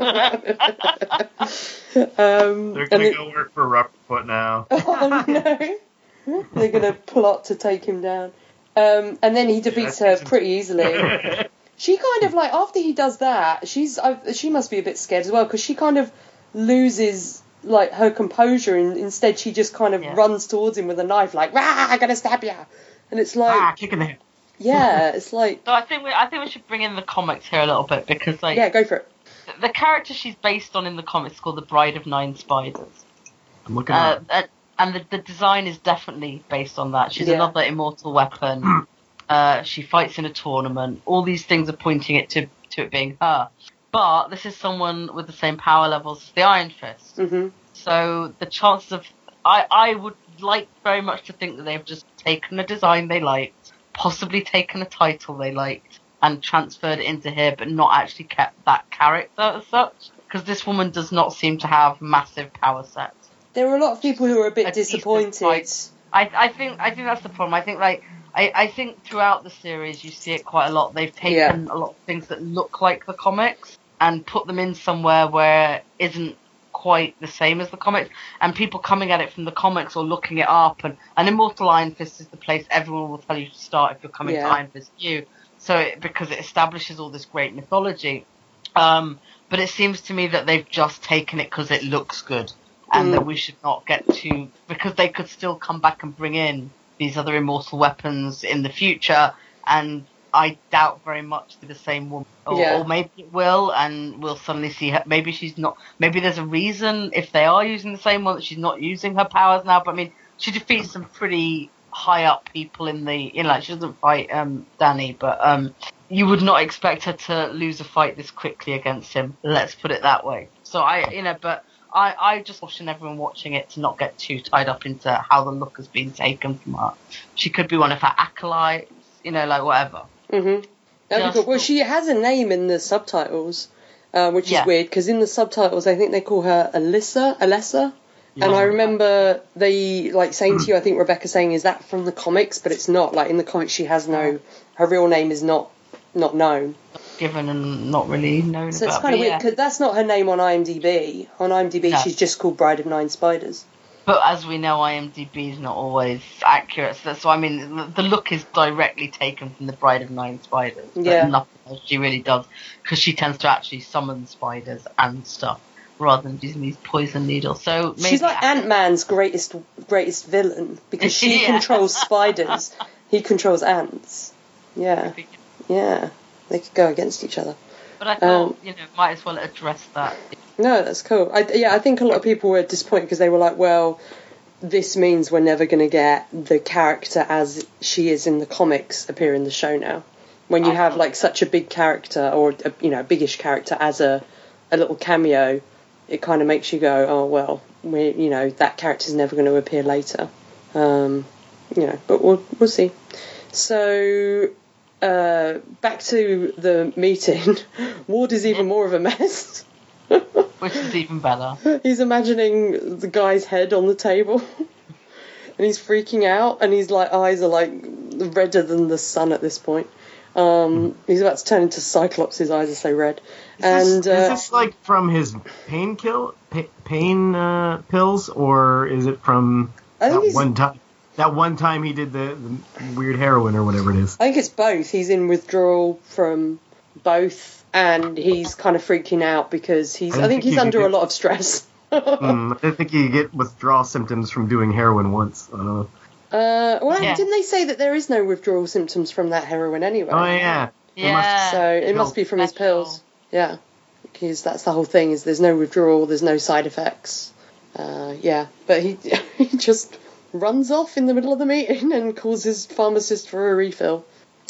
They're gonna go work for Rubberfoot now. Oh no! They're gonna plot to take him down. Um, and then he defeats yeah, her pretty easily. She kind of like after he does that, she's I, she must be a bit scared as well because she kind of loses like her composure and instead she just kind of yeah. runs towards him with a knife like rah I'm gonna stab you and it's like ah kicking the head. Yeah it's like so I think we I think we should bring in the comics here a little bit because like yeah go for it. the character she's based on in the comics is called the Bride of Nine Spiders. I'm looking uh, at and the, the design is definitely based on that. She's yeah. another immortal weapon Uh, she fights in a tournament. All these things are pointing it to, to it being her. But this is someone with the same power levels as the Iron Fist. Mm-hmm. So the chances of. I, I would like very much to think that they've just taken a design they liked, possibly taken a title they liked, and transferred it into here, but not actually kept that character as such. Because this woman does not seem to have massive power sets. There are a lot of people who are a bit a disappointed. I, I think I think that's the problem. I think like I, I think throughout the series you see it quite a lot. They've taken yeah. a lot of things that look like the comics and put them in somewhere where isn't quite the same as the comics, and people coming at it from the comics or looking it up. And, and Immortal Iron Fist is the place everyone will tell you to start if you're coming yeah. to Iron Fist U. So it, because it establishes all this great mythology, um, but it seems to me that they've just taken it because it looks good, and mm. that we should not get too because they could still come back and bring in these other immortal weapons in the future, and I doubt very much they're the same woman. Or, yeah. or, maybe it will, and we'll suddenly see her. Maybe she's not. Maybe there's a reason if they are using the same one that she's not using her powers now. But I mean, she defeats some pretty high up people in the. You know, like she doesn't fight um, Danny, but um, you would not expect her to lose a fight this quickly against him. Let's put it that way. So I, you know, but I, I just caution everyone watching it to not get too tied up into how the look has been taken from her. She could be one of her acolytes, you know, like whatever. Mhm. Cool. Well, she has a name in the subtitles, uh, which yeah. is weird because in the subtitles I think they call her Alyssa, Alessa. Yeah. And I remember they like saying to you, I think Rebecca saying, "Is that from the comics?" But it's not. Like in the comics, she has no. Her real name is not not known given and not really known so about. So it's kind of weird because that's not her name on IMDb. On IMDb, no. she's just called Bride of Nine Spiders. But as we know, IMDb is not always accurate. So, so I mean, the, the, look is directly taken from the Bride of Nine Spiders. Yeah. Nothing else she really does because she tends to actually summon spiders and stuff rather than using these poison needles. So she's like Ant Man's greatest greatest villain because she yeah. controls spiders. he controls ants. Yeah. Yeah they could go against each other. But I thought, um, you know, might as well address that. No, that's cool. I, yeah, I think a lot of people were disappointed because they were like, well, this means we're never going to get the character as she is in the comics appear in the show now. When you have like such a big character or a, you know a biggish character as a a little cameo, it kind of makes you go, oh well, we you know that character's never going to appear later. Um, you know, but we'll we'll see. So uh, back to the meeting, Ward is even more of a mess. Which is even better. He's imagining the guy's head on the table. and he's freaking out, and his like eyes are like redder than the sun at this point. Um, he's about to turn into Cyclops. His eyes are so red. Is and this, uh, is this like from his pain kill pain uh, pills, or is it from that one time? That one time he did the, the weird heroin or whatever it is. I think it's both. He's in withdrawal from both, and he's kind of freaking out because he's. I, I think, think he's under get, a lot of stress. mm, I think you get withdrawal symptoms from doing heroin once. I don't know. Uh, well, yeah. didn't they say that there is no withdrawal symptoms from that heroin anyway? Oh yeah, yeah. so it must be from his pills. Yeah, because that's the whole thing. Is there's no withdrawal, there's no side effects. Uh, yeah, but he he just runs off in the middle of the meeting and calls his pharmacist for a refill.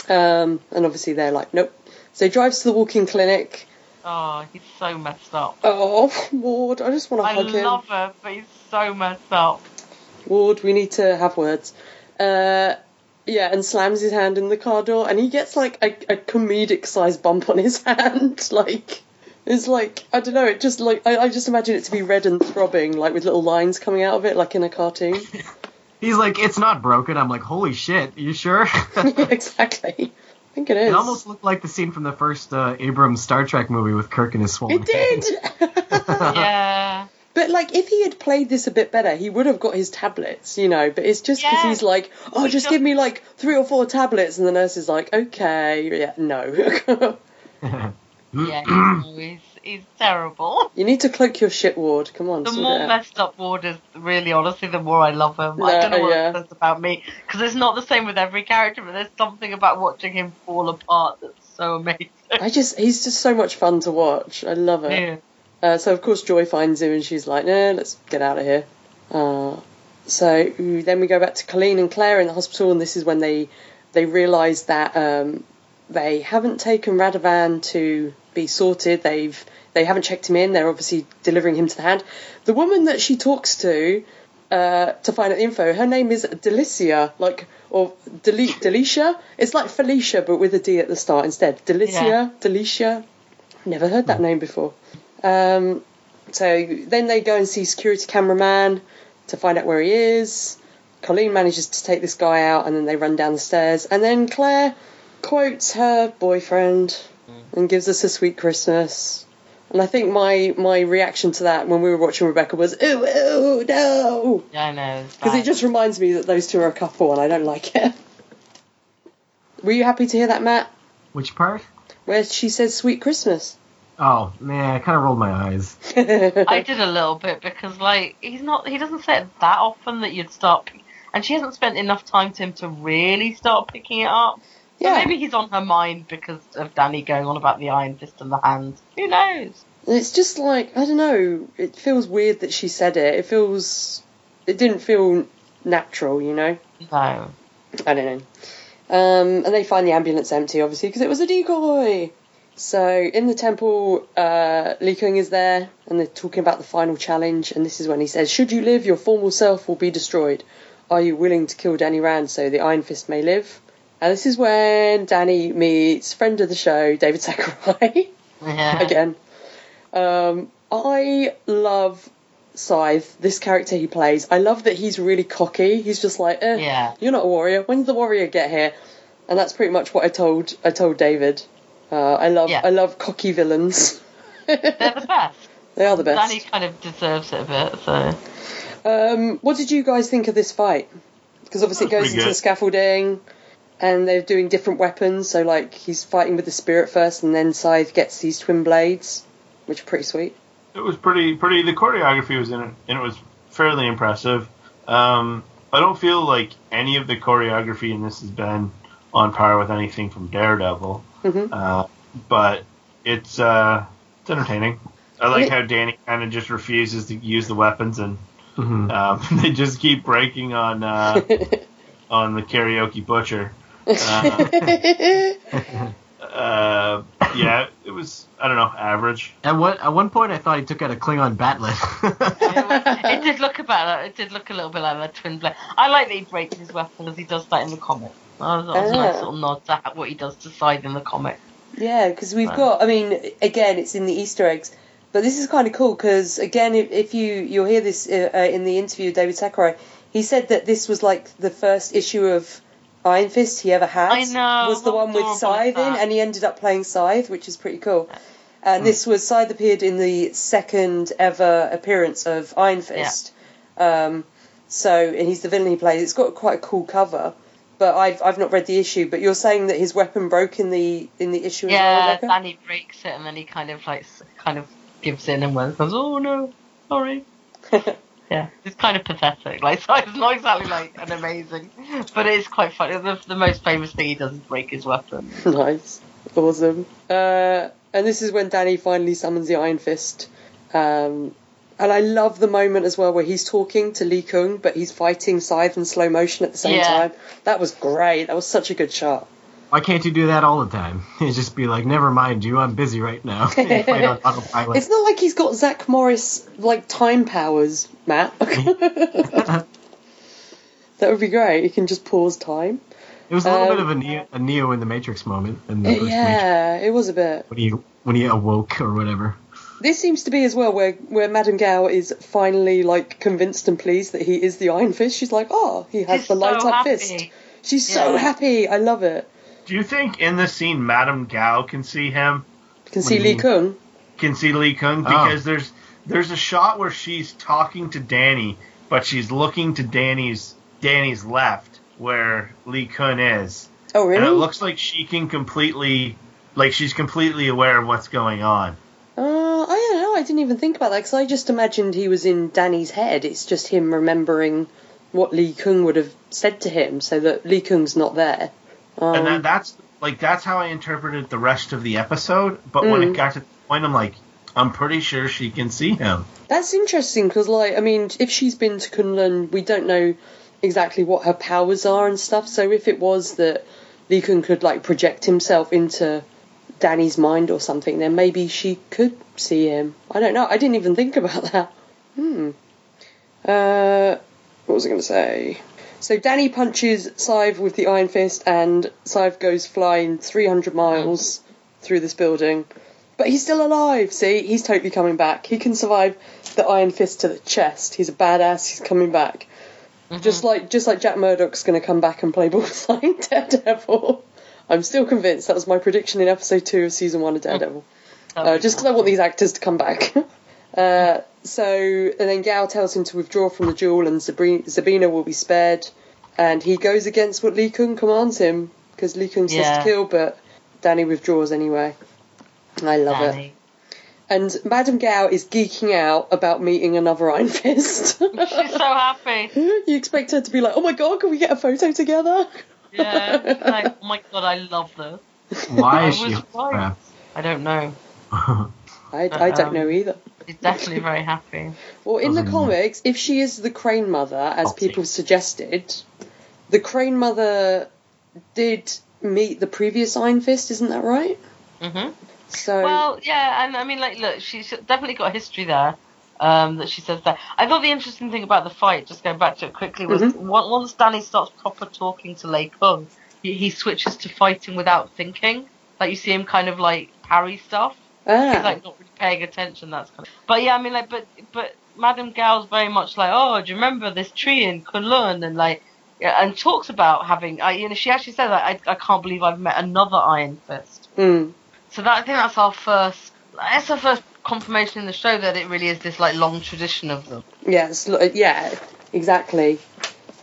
Um, and obviously they're like, nope. So he drives to the walking clinic. Oh, he's so messed up. Oh, Ward, I just want to hug him. I love him, but he's so messed up. Ward, we need to have words. Uh, yeah, and slams his hand in the car door, and he gets like a, a comedic sized bump on his hand. like, it's like, I don't know, it just like, I, I just imagine it to be red and throbbing, like with little lines coming out of it, like in a cartoon. He's like, it's not broken. I'm like, holy shit, you sure? exactly. I think it is. It almost looked like the scene from the first uh, Abrams Star Trek movie with Kirk and his swollen. It did. yeah. But like, if he had played this a bit better, he would have got his tablets, you know. But it's just because yeah. he's like, "Oh, just, just give me like three or four tablets," and the nurse is like, "Okay, yeah, no." yeah, he's, he's terrible. You need to cloak your shit, Ward. Come on. The more messed up Ward is, really, honestly, the more I love him. No, I don't know what yeah. it says about me because it's not the same with every character, but there's something about watching him fall apart that's so amazing. I just, he's just so much fun to watch. I love it. Yeah. Uh, so of course Joy finds him and she's like, "No, let's get out of here." Uh, so then we go back to Colleen and Claire in the hospital, and this is when they they realise that um, they haven't taken Radovan to be sorted. They've they haven't checked him in. They're obviously delivering him to the hand. The woman that she talks to uh, to find out the info, her name is Delicia, like or Del- Delicia. It's like Felicia but with a D at the start instead. Delicia, yeah. Delicia. Never heard that name before. Um, so then they go and see security cameraman to find out where he is. Colleen manages to take this guy out, and then they run down the stairs. And then Claire quotes her boyfriend and gives us a sweet Christmas. And I think my my reaction to that when we were watching Rebecca was, ooh, ooh, no. Yeah, I know. Because it just reminds me that those two are a couple, and I don't like it. Were you happy to hear that, Matt? Which part? Where she says "Sweet Christmas." Oh man, I kind of rolled my eyes. I did a little bit because like he's not he doesn't say it that often that you'd start, and she hasn't spent enough time to him to really start picking it up. Yeah. maybe he's on her mind because of Danny going on about the Iron Fist and the hand. Who knows? It's just like I don't know. It feels weird that she said it. It feels. It didn't feel natural, you know. No. I don't know. Um, and they find the ambulance empty, obviously, because it was a decoy. So in the temple, uh, Lei Kung is there, and they're talking about the final challenge. And this is when he says, "Should you live, your formal self will be destroyed. Are you willing to kill Danny Rand so the Iron Fist may live?" And this is when Danny meets friend of the show, David Sakurai. Yeah. Again, um, I love Scythe, this character he plays. I love that he's really cocky. He's just like, eh, yeah. "You're not a warrior. When did the warrior get here?" And that's pretty much what I told I told David. Uh, I love yeah. I love cocky villains. They're the best. They are the best. Danny kind of deserves it a bit. So, um, what did you guys think of this fight? Because obviously it goes into the scaffolding, and they're doing different weapons. So like he's fighting with the spirit first, and then Scythe gets these twin blades, which are pretty sweet. It was pretty pretty. The choreography was in it, and it was fairly impressive. Um, I don't feel like any of the choreography in this has been on par with anything from Daredevil. Mm-hmm. Uh, but it's uh, it's entertaining. I like how Danny kind of just refuses to use the weapons, and mm-hmm. um, they just keep breaking on uh, on the karaoke butcher. Uh, uh, yeah, it was I don't know average. At one at one point, I thought he took out a Klingon bat'leth. it did look about it did look a little bit like a twin blade. I like that he breaks his weapon as he does that in the comic. That was, a nice little nod to what he does to Scythe in the comic. Yeah, because we've got. I mean, again, it's in the Easter eggs, but this is kind of cool because again, if, if you you'll hear this uh, uh, in the interview with David Sakurai, he said that this was like the first issue of Iron Fist he ever had. I know, Was the one with Scythe in, and he ended up playing Scythe, which is pretty cool. And this was Scythe appeared in the second ever appearance of Iron Fist. Um, so, and he's the villain he plays. It's got quite a cool cover, but I've I've not read the issue. But you're saying that his weapon broke in the in the issue Yeah, as well, Rebecca? Danny breaks it and then he kind of like kind of gives in and goes, "Oh no, sorry." Yeah, it's kind of pathetic. Like, so it's not exactly like an amazing, but it's quite funny. The, the most famous thing he does is break his weapon. nice, awesome. Uh, and this is when Danny finally summons the Iron Fist. Um, and I love the moment as well where he's talking to Lei Kung, but he's fighting Scythe in slow motion at the same Yeah. time. That was great. That was such a good shot. Why can't you do that all the time? You just be like, never mind you, I'm busy right now. Fight on autopilot. It's not like he's got Zach Morris like time powers, Matt. that would be great. He can just pause time. It was a little Um, bit of a Neo, a Neo in the Matrix moment in the first Matrix yeah, it was a bit. when he when he awoke or whatever. This seems to be as well where where Madame Gao is finally like convinced and pleased that he is the Iron Fist. She's like, oh, he has She's the light so up happy. fist. She's so happy. I love it. Do you think in this scene Madame Gao can see him? Can see do Lee mean? Kung. Can see Lei Kung Oh. because there's there's a shot where she's talking to Danny, but she's looking to Danny's Danny's left where Lei Kung is. Oh really? And it looks like she can completely like she's completely aware of what's going on. Uh, I don't know. I didn't even think about that because I just imagined he was in Danny's head. It's just him remembering what Lei Kung would have said to him, so that Lei Kung's not there. Um, and that, that's like that's how I interpreted the rest of the episode. But when Mm. it got to the point, I'm like, I'm pretty sure she can see him. That's interesting because, like, I mean, if she's been to Kunlun, we don't know exactly what her powers are and stuff. So if it was that Lei Kung could like project himself into Danny's mind or something, then maybe she could see him. I don't know. I didn't even think about that. Hmm. Uh, what was I going to say? So Danny punches Scythe with the Iron Fist, and Scythe goes flying 300 miles through this building. But he's still alive. See, he's totally coming back. He can survive the Iron Fist to the chest. He's a badass. He's coming back. Just like just like Jack Murdoch's going to come back and play Bullseye Daredevil. I'm still convinced. That was my prediction in episode two of season one of Daredevil. Uh, just because I want these actors to come back. uh, so, and then Gao tells him to withdraw from the duel, and Zabri- Zabina will be spared. And he goes against what Lei Kung commands him because Lei Kung says Yeah. to kill, but Danny withdraws anyway. I love it. And Madame Gao is geeking out about meeting another Iron Fist. She's so happy. you expect her to be like, "Oh my god, can we get a photo together?" Yeah. Like, oh my god, I love this. Why I is she? was right. I don't know. I, I don't Um, know either. She's definitely very happy. Well, in the comics, if she is the Crane Mother, as I'll people suggested, the Crane Mother did meet the previous Iron Fist, isn't that right? hmm So Well, yeah, and I mean, like, look, she's definitely got a history there. Um, that she says that. I thought the interesting thing about the fight, just going back to it quickly, was Mhm. once Danny starts proper talking to Lei Kung, he, he switches to fighting without thinking. Like you see him kind of like parry stuff. Ah, like not really paying attention. That's kind of. But yeah, I mean, like, but but Madame Gao's very much like, oh, do you remember this tree in Kunlun? And like, yeah, and talks about having. I, you know, she actually says, like, I I can't believe I've met another Iron Fist. mm, So that I think that's our first. That's our first confirmation in the show that it really is this like long tradition of them. yes, lo- yeah, exactly.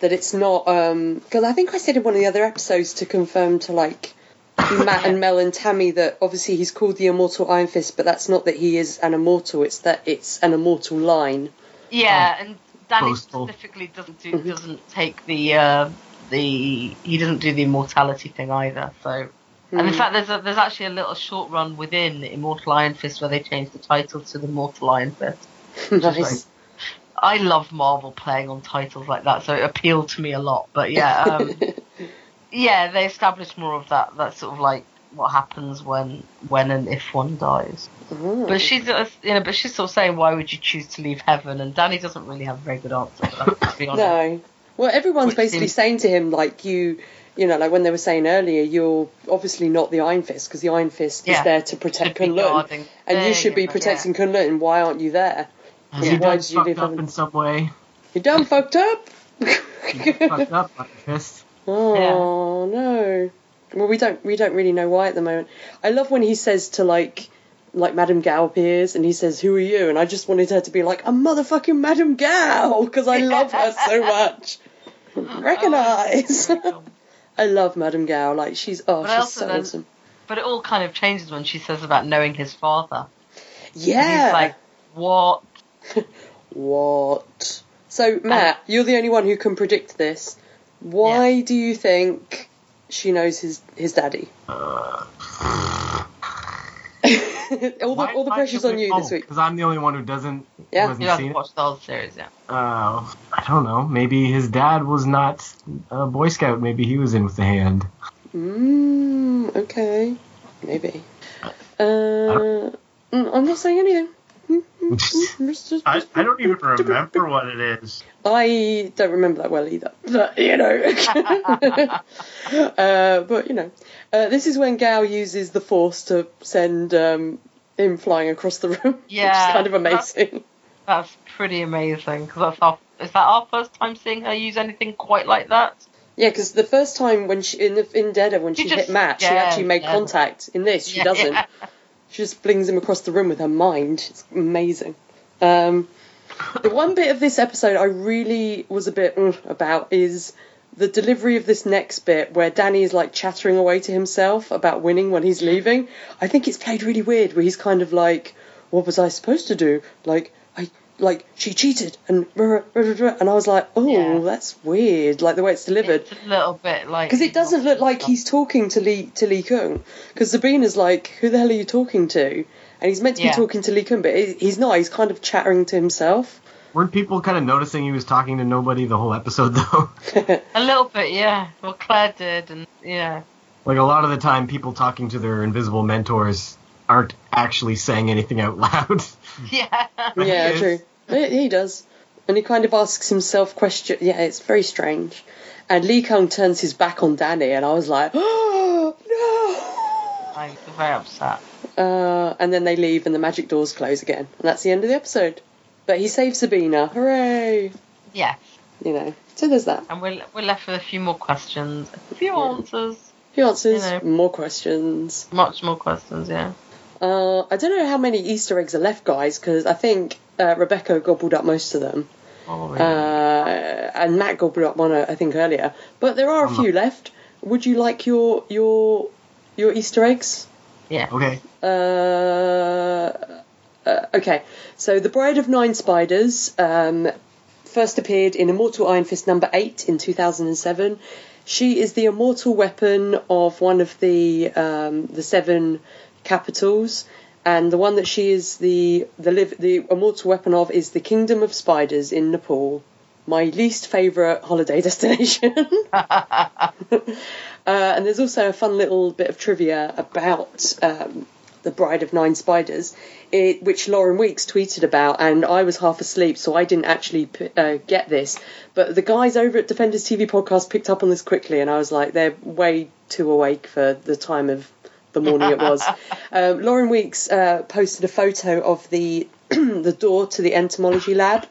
That it's not because I think I said in one of the other episodes to confirm to like Matt and Mel and Tammy that obviously he's called the Immortal Iron Fist, but that's not that he is an immortal. It's that it's an immortal line. Yeah, and Danny Postal. specifically doesn't do Mhm. doesn't take the uh, the he doesn't do the immortality thing either. So. And in Mm. fact, there's a, there's actually a little short run within Immortal Iron Fist where they changed the title to the Mortal Iron Fist. nice. I love Marvel playing on titles like that, so it appealed to me a lot. But yeah, um, yeah, they established more of that. That sort of like what happens when when and if one dies. Oh. But she's uh, you know, but she's sort of saying, why would you choose to leave heaven? And Danny doesn't really have a very good answer for that. To be honest. No. Well, everyone's Which basically seems- saying to him, like, you, you know, like when they were saying earlier, you're obviously not the Iron Fist because the Iron Fist is there to protect be Kunlun. And There you should be go, protecting Kunlun. Why aren't you there? Has Yeah. he Why done did you fucked up heaven? in some way? You done fucked up? you fucked up, Iron Fist. Oh yeah. no. Well, we don't we don't really know why at the moment. I love when he says to like like Madame Gao appears and he says, "Who are you?" And I just wanted her to be like, "A motherfucking Madame Gao," because I love her so much. Recognize. Oh, I love Madame Gao. Like she's oh, but she's so then, awesome. But it all kind of changes when she says about knowing his father. Yeah. Like, what? what? So Matt, you're the only one who can predict this. Why yeah. do you think she knows his his daddy? Uh, all the all the pressure's on you oh, this week. Because I'm the only one who doesn't. Yeah, you haven't watched the whole series, yeah. Uh, I don't know. Maybe his dad was not a Boy Scout. Maybe he was in with the hand. Mm, okay, maybe. Uh, mm, I'm not saying anything. I, I don't even remember what it is. I don't remember that well either. But, you know. uh, but, you know. Uh, this is when Gao uses the Force to send um, him flying across the room. Yeah. Which is kind of amazing. That's, that's pretty amazing. Because that's our, is that our first time seeing her use anything quite like that? Yeah, because the first time when she in in Daredevil when she, she just, hit Matt, yeah, she actually made yeah. contact. In this, she yeah, doesn't. She just flings him across the room with her mind. It's amazing. Um, the one bit of this episode I really was a bit mm, about is the delivery of this next bit where Danny is like chattering away to himself about winning when he's leaving. I think it's played really weird where he's kind of like, what was I supposed to do? Like, like she cheated and and I was like, oh, yeah. that's weird. Like the way it's delivered. It's a little bit like because it doesn't look like he's talking to Lee to Lei Kung. Because Sabina's like, who the hell are you talking to? And he's meant to be talking to Lei Kung, but he's not. He's kind of chattering to himself. Weren't people kind of noticing he was talking to nobody the whole episode though? a little bit, yeah. Well, Claire did, and yeah. Like a lot of the time, people talking to their invisible mentors aren't actually saying anything out loud. Yeah. yeah, true. He does. And he kind of asks himself questions. Yeah, it's very strange. And Lei Kung turns his back on Danny, and I was like, oh, no! I'm very upset. Uh, and then they leave, and the magic doors close again. And that's the end of the episode. But he saves Sabina. Hooray! Yeah. You know, so there's that. And we're, we're left with a few more questions, a few yeah. answers. A few answers, you know, more questions. Much more questions, yeah. Uh, I don't know how many Easter eggs are left, guys, because I think uh, Rebecca gobbled up most of them. Oh, really? uh, and Matt gobbled up one, I think, earlier. But there are a few left. Would you like your your your Easter eggs? Yeah. Okay. Uh, uh, okay. So the Bride of Nine Spiders um, first appeared in Immortal Iron Fist number eight in 2007. She is the immortal weapon of one of the um, the seven capitals, and the one that she is the the live the immortal weapon of is the Kingdom of Spiders in Nepal. My least favourite holiday destination. uh, and there's also a fun little bit of trivia about um, the Bride of Nine Spiders, it, which Lauren Weeks tweeted about, and I was half asleep, so I didn't actually uh, get this. But the guys over at Defenders TV podcast picked up on this quickly, and I was like, they're way too awake for the time of the morning it was. um, Lauren Weeks uh, posted a photo of the the door to the entomology lab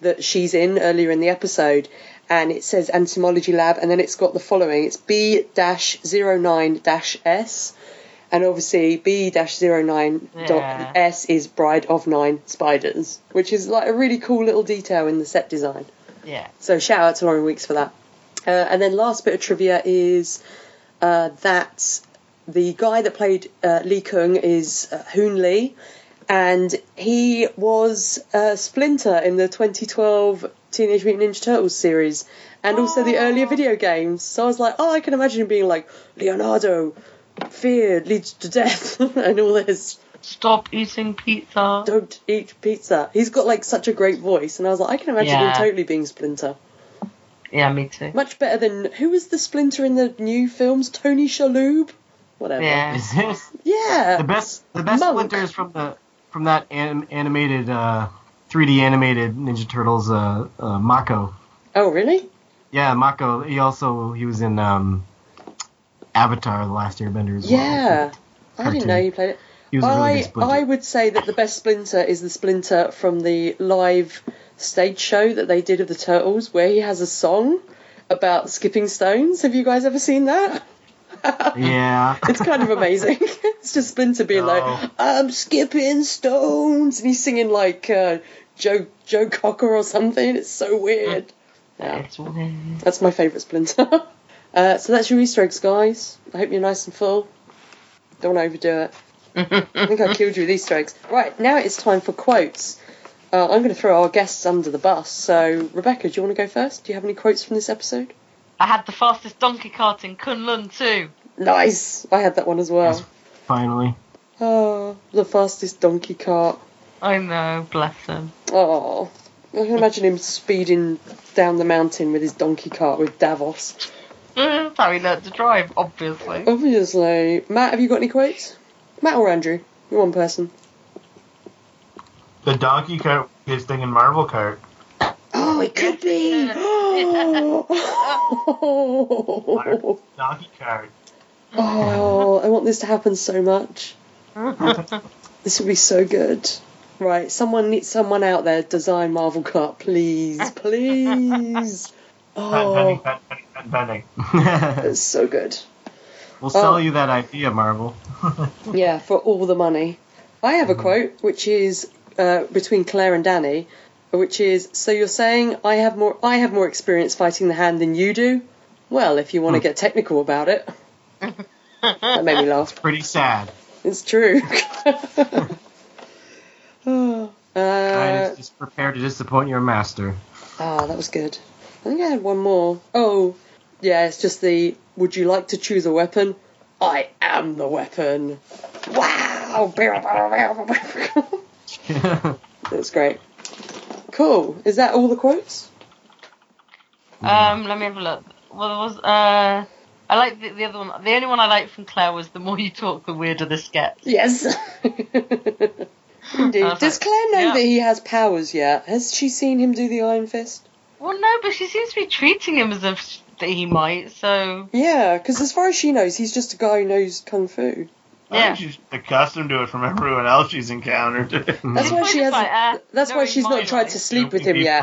that she's in earlier in the episode, and it says entomology lab, and then it's got the following: it's B 09 S. And obviously, B 09 yeah. S is Bride of Nine Spiders, which is like a really cool little detail in the set design. Yeah. So shout out to Lauren Weeks for that. Uh, and then last bit of trivia is uh, that the guy that played uh, Lei Kung is uh, Hoon Lee, and he was uh, Splinter in the 2012 Teenage Mutant Ninja Turtles series, and also the earlier video games. So I was like, oh, I can imagine him being like Leonardo, fear leads to death, and all this. Stop eating pizza. Don't eat pizza. He's got like such a great voice, and I was like, I can imagine yeah. him totally being Splinter. Yeah, me too. Much better than who was the Splinter in the new films? Tony Shalhoub whatever. Yeah. Is this? Yeah. The best the best Monk. Splinter is from the from that anim, animated uh, 3D animated Ninja Turtles uh, uh, Mako. Oh really? Yeah, Mako. He also he was in um, Avatar: The Last Airbender as yeah. well. Yeah. I didn't know you played it. He was I, really I would say that the best Splinter is the Splinter from the live stage show that they did of the Turtles, where he has a song about skipping stones. Have you guys ever seen that? yeah. It's kind of amazing. it's just Splinter being no. like, I'm skipping stones. And he's singing like uh, Joe, Joe Cocker or something. It's so weird. Yeah. weird. That's my favourite Splinter. uh, so that's your Easter eggs, guys. I hope you're nice and full. Don't want to overdo it. I think I killed you with Easter eggs. Right, now it's time for quotes. Uh, I'm going to throw our guests under the bus. So, Rebecca, do you want to go first? Do you have any quotes from this episode? I had the fastest donkey cart in Kunlun too. Nice! I had that one as well. Yes, finally. Oh, the fastest donkey cart. I know, bless him. Oh, I can imagine him speeding down the mountain with his donkey cart with Davos. Mm, that's how he learned to drive, obviously. Obviously. Matt, have you got any quotes? Matt or Andrew? You're one person. The donkey cart is thing in Marvel cart. Oh, it could be. donkey cart. Oh, I want this to happen so much. this would be so good. Right, someone needs someone out there design Marvel Cup, please, please. Oh, penny, penny, penny, it's so good. We'll sell oh. you that idea, Marvel. yeah, for all the money. I have a mm-hmm. quote which is uh, between Claire and Danny, which is so you're saying I have more I have more experience fighting the hand than you do. Well, if you want to hmm. get technical about it, that made me laugh. It's pretty sad. It's true. oh, uh, just prepare to disappoint your master. Ah, that was good. I think I had one more. Oh, yeah, it's just the would you like to choose a weapon? I am the weapon. Wow! That's great. Cool. Is that all the quotes? Um, let me have a look. Well, there was uh, I like the, the other one. The only one I liked from Claire was the more you talk, the weirder this gets. Yes. Indeed. Does like, Claire know yeah. that he has powers yet? Has she seen him do the Iron Fist? Well, no, but she seems to be treating him as if that he might. So yeah, because as far as she knows, he's just a guy who knows kung fu. Yeah. she's accustomed to it from everyone else she's encountered. that's why she has. Uh, that's why she's not tried to sleep with him yet.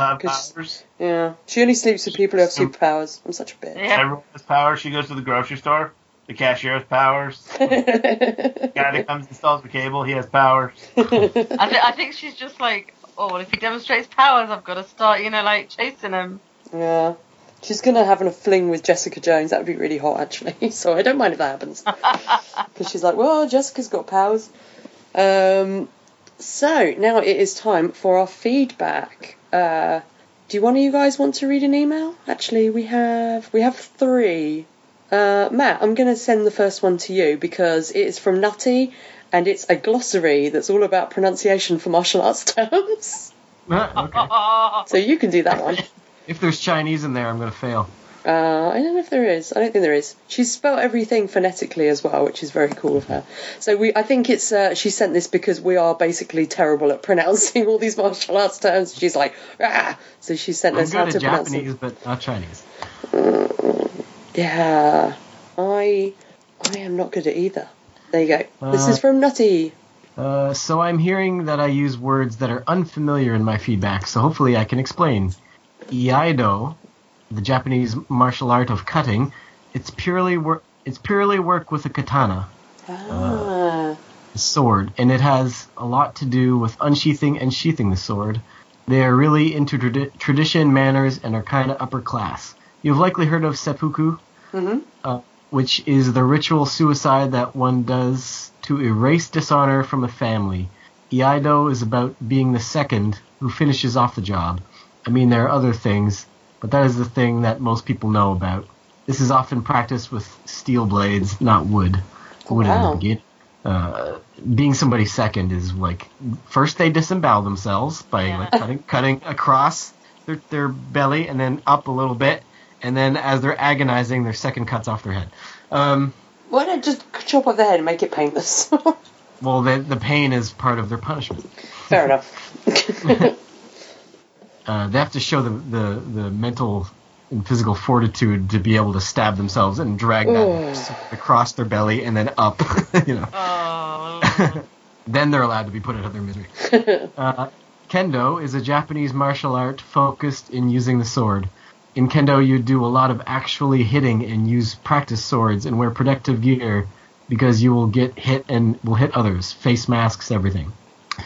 Yeah, she only sleeps with people who have superpowers. I'm such a bitch. Yeah. Everyone has powers. She goes to the grocery store. The cashier has powers. the guy that comes and installs the cable, he has powers. I, th- I think she's just like, oh, well, if he demonstrates powers, I've got to start, you know, like chasing him. Yeah. She's gonna have a fling with Jessica Jones. That would be really hot, actually. so I don't mind if that happens, because she's like, well, Jessica's got powers. Um, so now it is time for our feedback. Uh, do one of you guys want to read an email? Actually, we have we have three. Uh, Matt, I'm going to send the first one to you because it is from Nutty, and it's a glossary that's all about pronunciation for martial arts terms. Uh, okay. so you can do that one. If there's Chinese in there, I'm going to fail. Uh, I don't know if there is. I don't think there is. She's spelled everything phonetically as well, which is very cool of her. So we, I think it's uh, she sent this because we are basically terrible at pronouncing all these martial arts terms. She's like, ah! So she sent I'm us how to pronounce Japanese, but not Chinese. Mm, yeah, I, I am not good at either. There you go. Uh, this is from Nutty. Uh, so I'm hearing that I use words that are unfamiliar in my feedback. So hopefully I can explain. Iaido, the Japanese martial art of cutting, it's purely work. It's purely work with a katana, ah. uh, sword, and it has a lot to do with unsheathing and sheathing the sword. They are really into tradi- tradition, manners, and are kind of upper class. You've likely heard of seppuku, mm-hmm. uh, which is the ritual suicide that one does to erase dishonor from a family. Iaido is about being the second who finishes off the job. I mean, there are other things, but that is the thing that most people know about. This is often practiced with steel blades, not wood. Wood wow. in the. Uh, being somebody second is like first they disembowel themselves by yeah. like cutting, cutting across their, their belly and then up a little bit, and then as they're agonizing, their second cuts off their head. Um, Why not just chop off the head and make it painless? well, the the pain is part of their punishment. Fair enough. uh, they have to show the, the, the mental and physical fortitude to be able to stab themselves and drag that across their belly and then up. you know. Oh. then they're allowed to be put out of their misery. uh, kendo is a Japanese martial art focused in using the sword. in kendo you do a lot of actually hitting and use practice swords and wear protective gear because you will get hit and will hit others face masks everything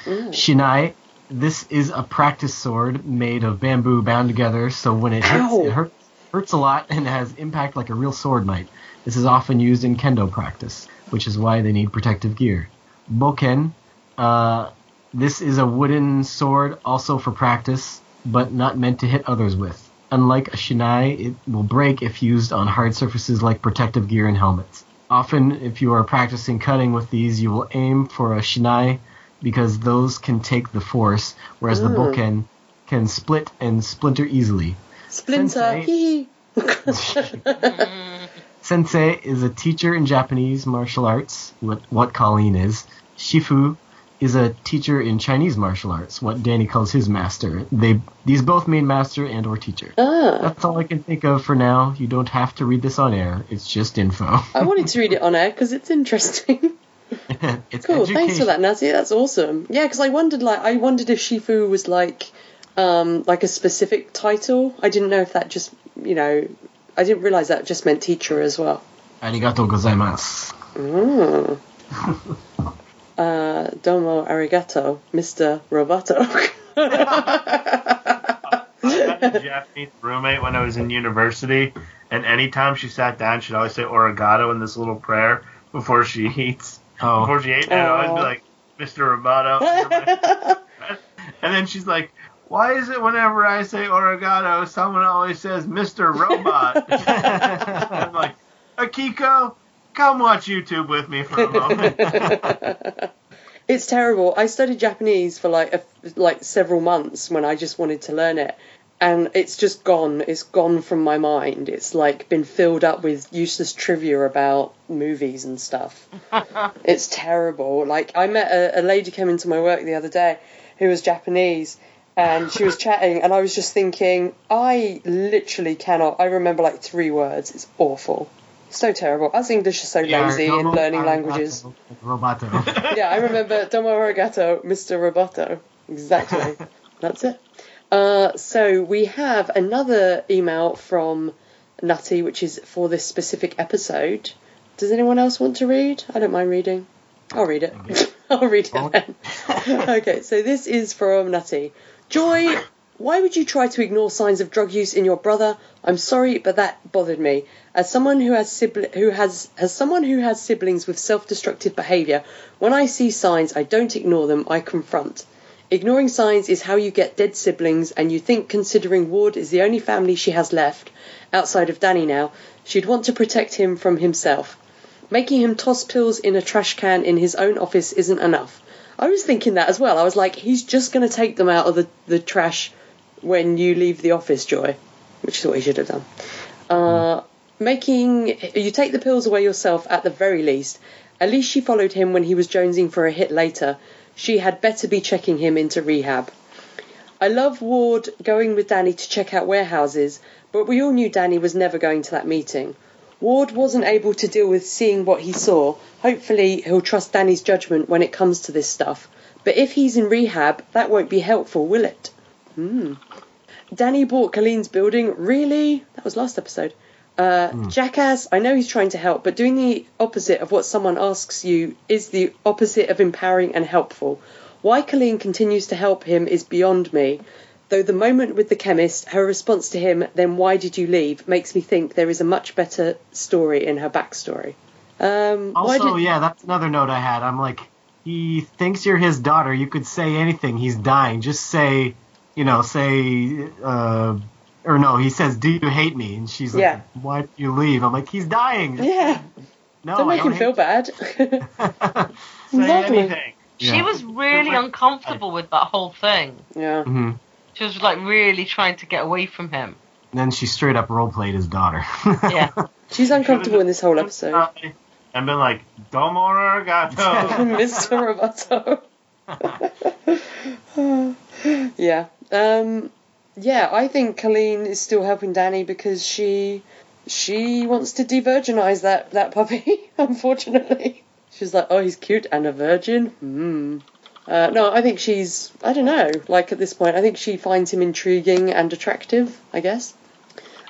mm. shinai this is a practice sword made of bamboo bound together so when it hits Ow. it hurts, hurts a lot and has impact like a real sword might this is often used in kendo practice which is why they need protective gear bokken uh, this is a wooden sword also for practice but not meant to hit others with Unlike a shinai, it will break if used on hard surfaces like protective gear and helmets. Often, if you are practicing cutting with these, you will aim for a shinai because those can take the force, whereas Ooh. the bokken can split and splinter easily. Splinter. Sensei, Sensei is a teacher in Japanese martial arts, what, what Colleen is. Shifu is a teacher in Chinese martial arts, what Danny calls his master. They these both mean master and or teacher. Ah. That's all I can think of for now. You don't have to read this on air. It's just info. I wanted to read it on air because it's interesting. it's cool. Education. Thanks for that, Natty. That's awesome. Yeah, because I wondered like I wondered if Shifu was like um, like a specific title. I didn't know if that just you know I didn't realize that just meant teacher as well. Arigatou gozaimasu. Mm. uh, domo arigato, Mr. Roboto. I had a Japanese roommate when I was in university, and anytime she sat down, she'd always say "arigato" in this little prayer before she eats. Oh. Before she ate, and I'd always be like, "Mr. Roboto," and then she's like, "Why is it whenever I say "arigato," someone always says "Mr. Robot"? I'm like, Akiko, come watch YouTube with me for a moment. it's terrible. I studied Japanese for like a, like several months when I just wanted to learn it, and it's just gone. It's gone from my mind. It's like been filled up with useless trivia about movies and stuff. it's terrible. Like I met a, a lady came into my work the other day who was Japanese and she was chatting and I was just thinking I literally cannot I remember like three words it's awful so terrible. Us English are so yeah, lazy in learning languages. Roboto. yeah, I remember Domo Arigato, Mr. Roboto. Exactly. That's it. Uh, so we have another email from Nutty, which is for this specific episode. Does anyone else want to read? I don't mind reading. I'll read it. I'll read it then. okay, so this is from Nutty. Joy why would you try to ignore signs of drug use in your brother? I'm sorry, but that bothered me. As someone who has sibli- who has as someone who has siblings with self-destructive behavior, when I see signs, I don't ignore them, I confront. Ignoring signs is how you get dead siblings, and you think considering Ward is the only family she has left, outside of Danny now, she'd want to protect him from himself. Making him toss pills in a trash can in his own office isn't enough. I was thinking that as well. I was like, he's just going to take them out of the, the trash when you leave the office, Joy, which is what he should have done. Uh, making you take the pills away yourself at the very least. At least she followed him when he was jonesing for a hit later. She had better be checking him into rehab. I love Ward going with Danny to check out warehouses, but we all knew Danny was never going to that meeting. Ward wasn't able to deal with seeing what he saw. Hopefully, he'll trust Danny's judgment when it comes to this stuff. But if he's in rehab, that won't be helpful, will it? Hmm. Danny bought Colleen's building. Really? That was last episode. Uh, mm. Jackass, I know he's trying to help, but doing the opposite of what someone asks you is the opposite of empowering and helpful. Why Colleen continues to help him is beyond me. Though the moment with the chemist, her response to him, then why did you leave, makes me think there is a much better story in her backstory. Um, also, did... yeah, that's another note I had. I'm like, he thinks you're his daughter. You could say anything. He's dying. Just say, you know, say, uh, or no, he says, "Do you hate me?" And she's like, yeah. "Why did you leave?" I'm like, "He's dying." Yeah. No, don't make don't him feel bad. say anything. She yeah. was really uncomfortable with that whole thing. Yeah. Mm-hmm. She was like really trying to get away from him. And then she straight up role played his daughter. yeah. She's uncomfortable in this whole episode. And been like, Domo Arigato. Mr. Roboto. yeah. Um, yeah, I think Colleen is still helping Danny because she she wants to de-virginize that that puppy. unfortunately, she's like, oh, he's cute and a virgin. Hmm. Uh, no, I think she's I don't know. Like at this point, I think she finds him intriguing and attractive. I guess.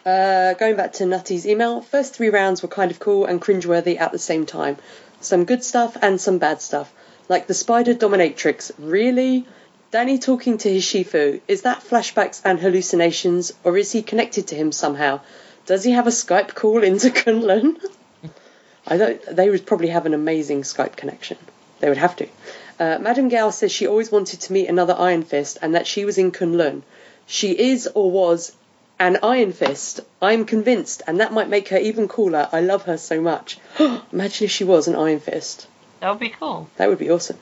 Uh, going back to Nutty's email, first three rounds were kind of cool and cringeworthy at the same time. Some good stuff and some bad stuff. Like the spider dominatrix. Really? Danny talking to his Shifu. Is that flashbacks and hallucinations, or is he connected to him somehow? Does he have a Skype call into Kunlun? I don't. They would probably have an amazing Skype connection. They would have to. Uh, Madame Gao says she always wanted to meet another Iron Fist and that she was in Kunlun. She is or was an Iron Fist. I'm convinced, and that might make her even cooler. I love her so much. Imagine if she was an Iron Fist. That would be cool. That would be awesome.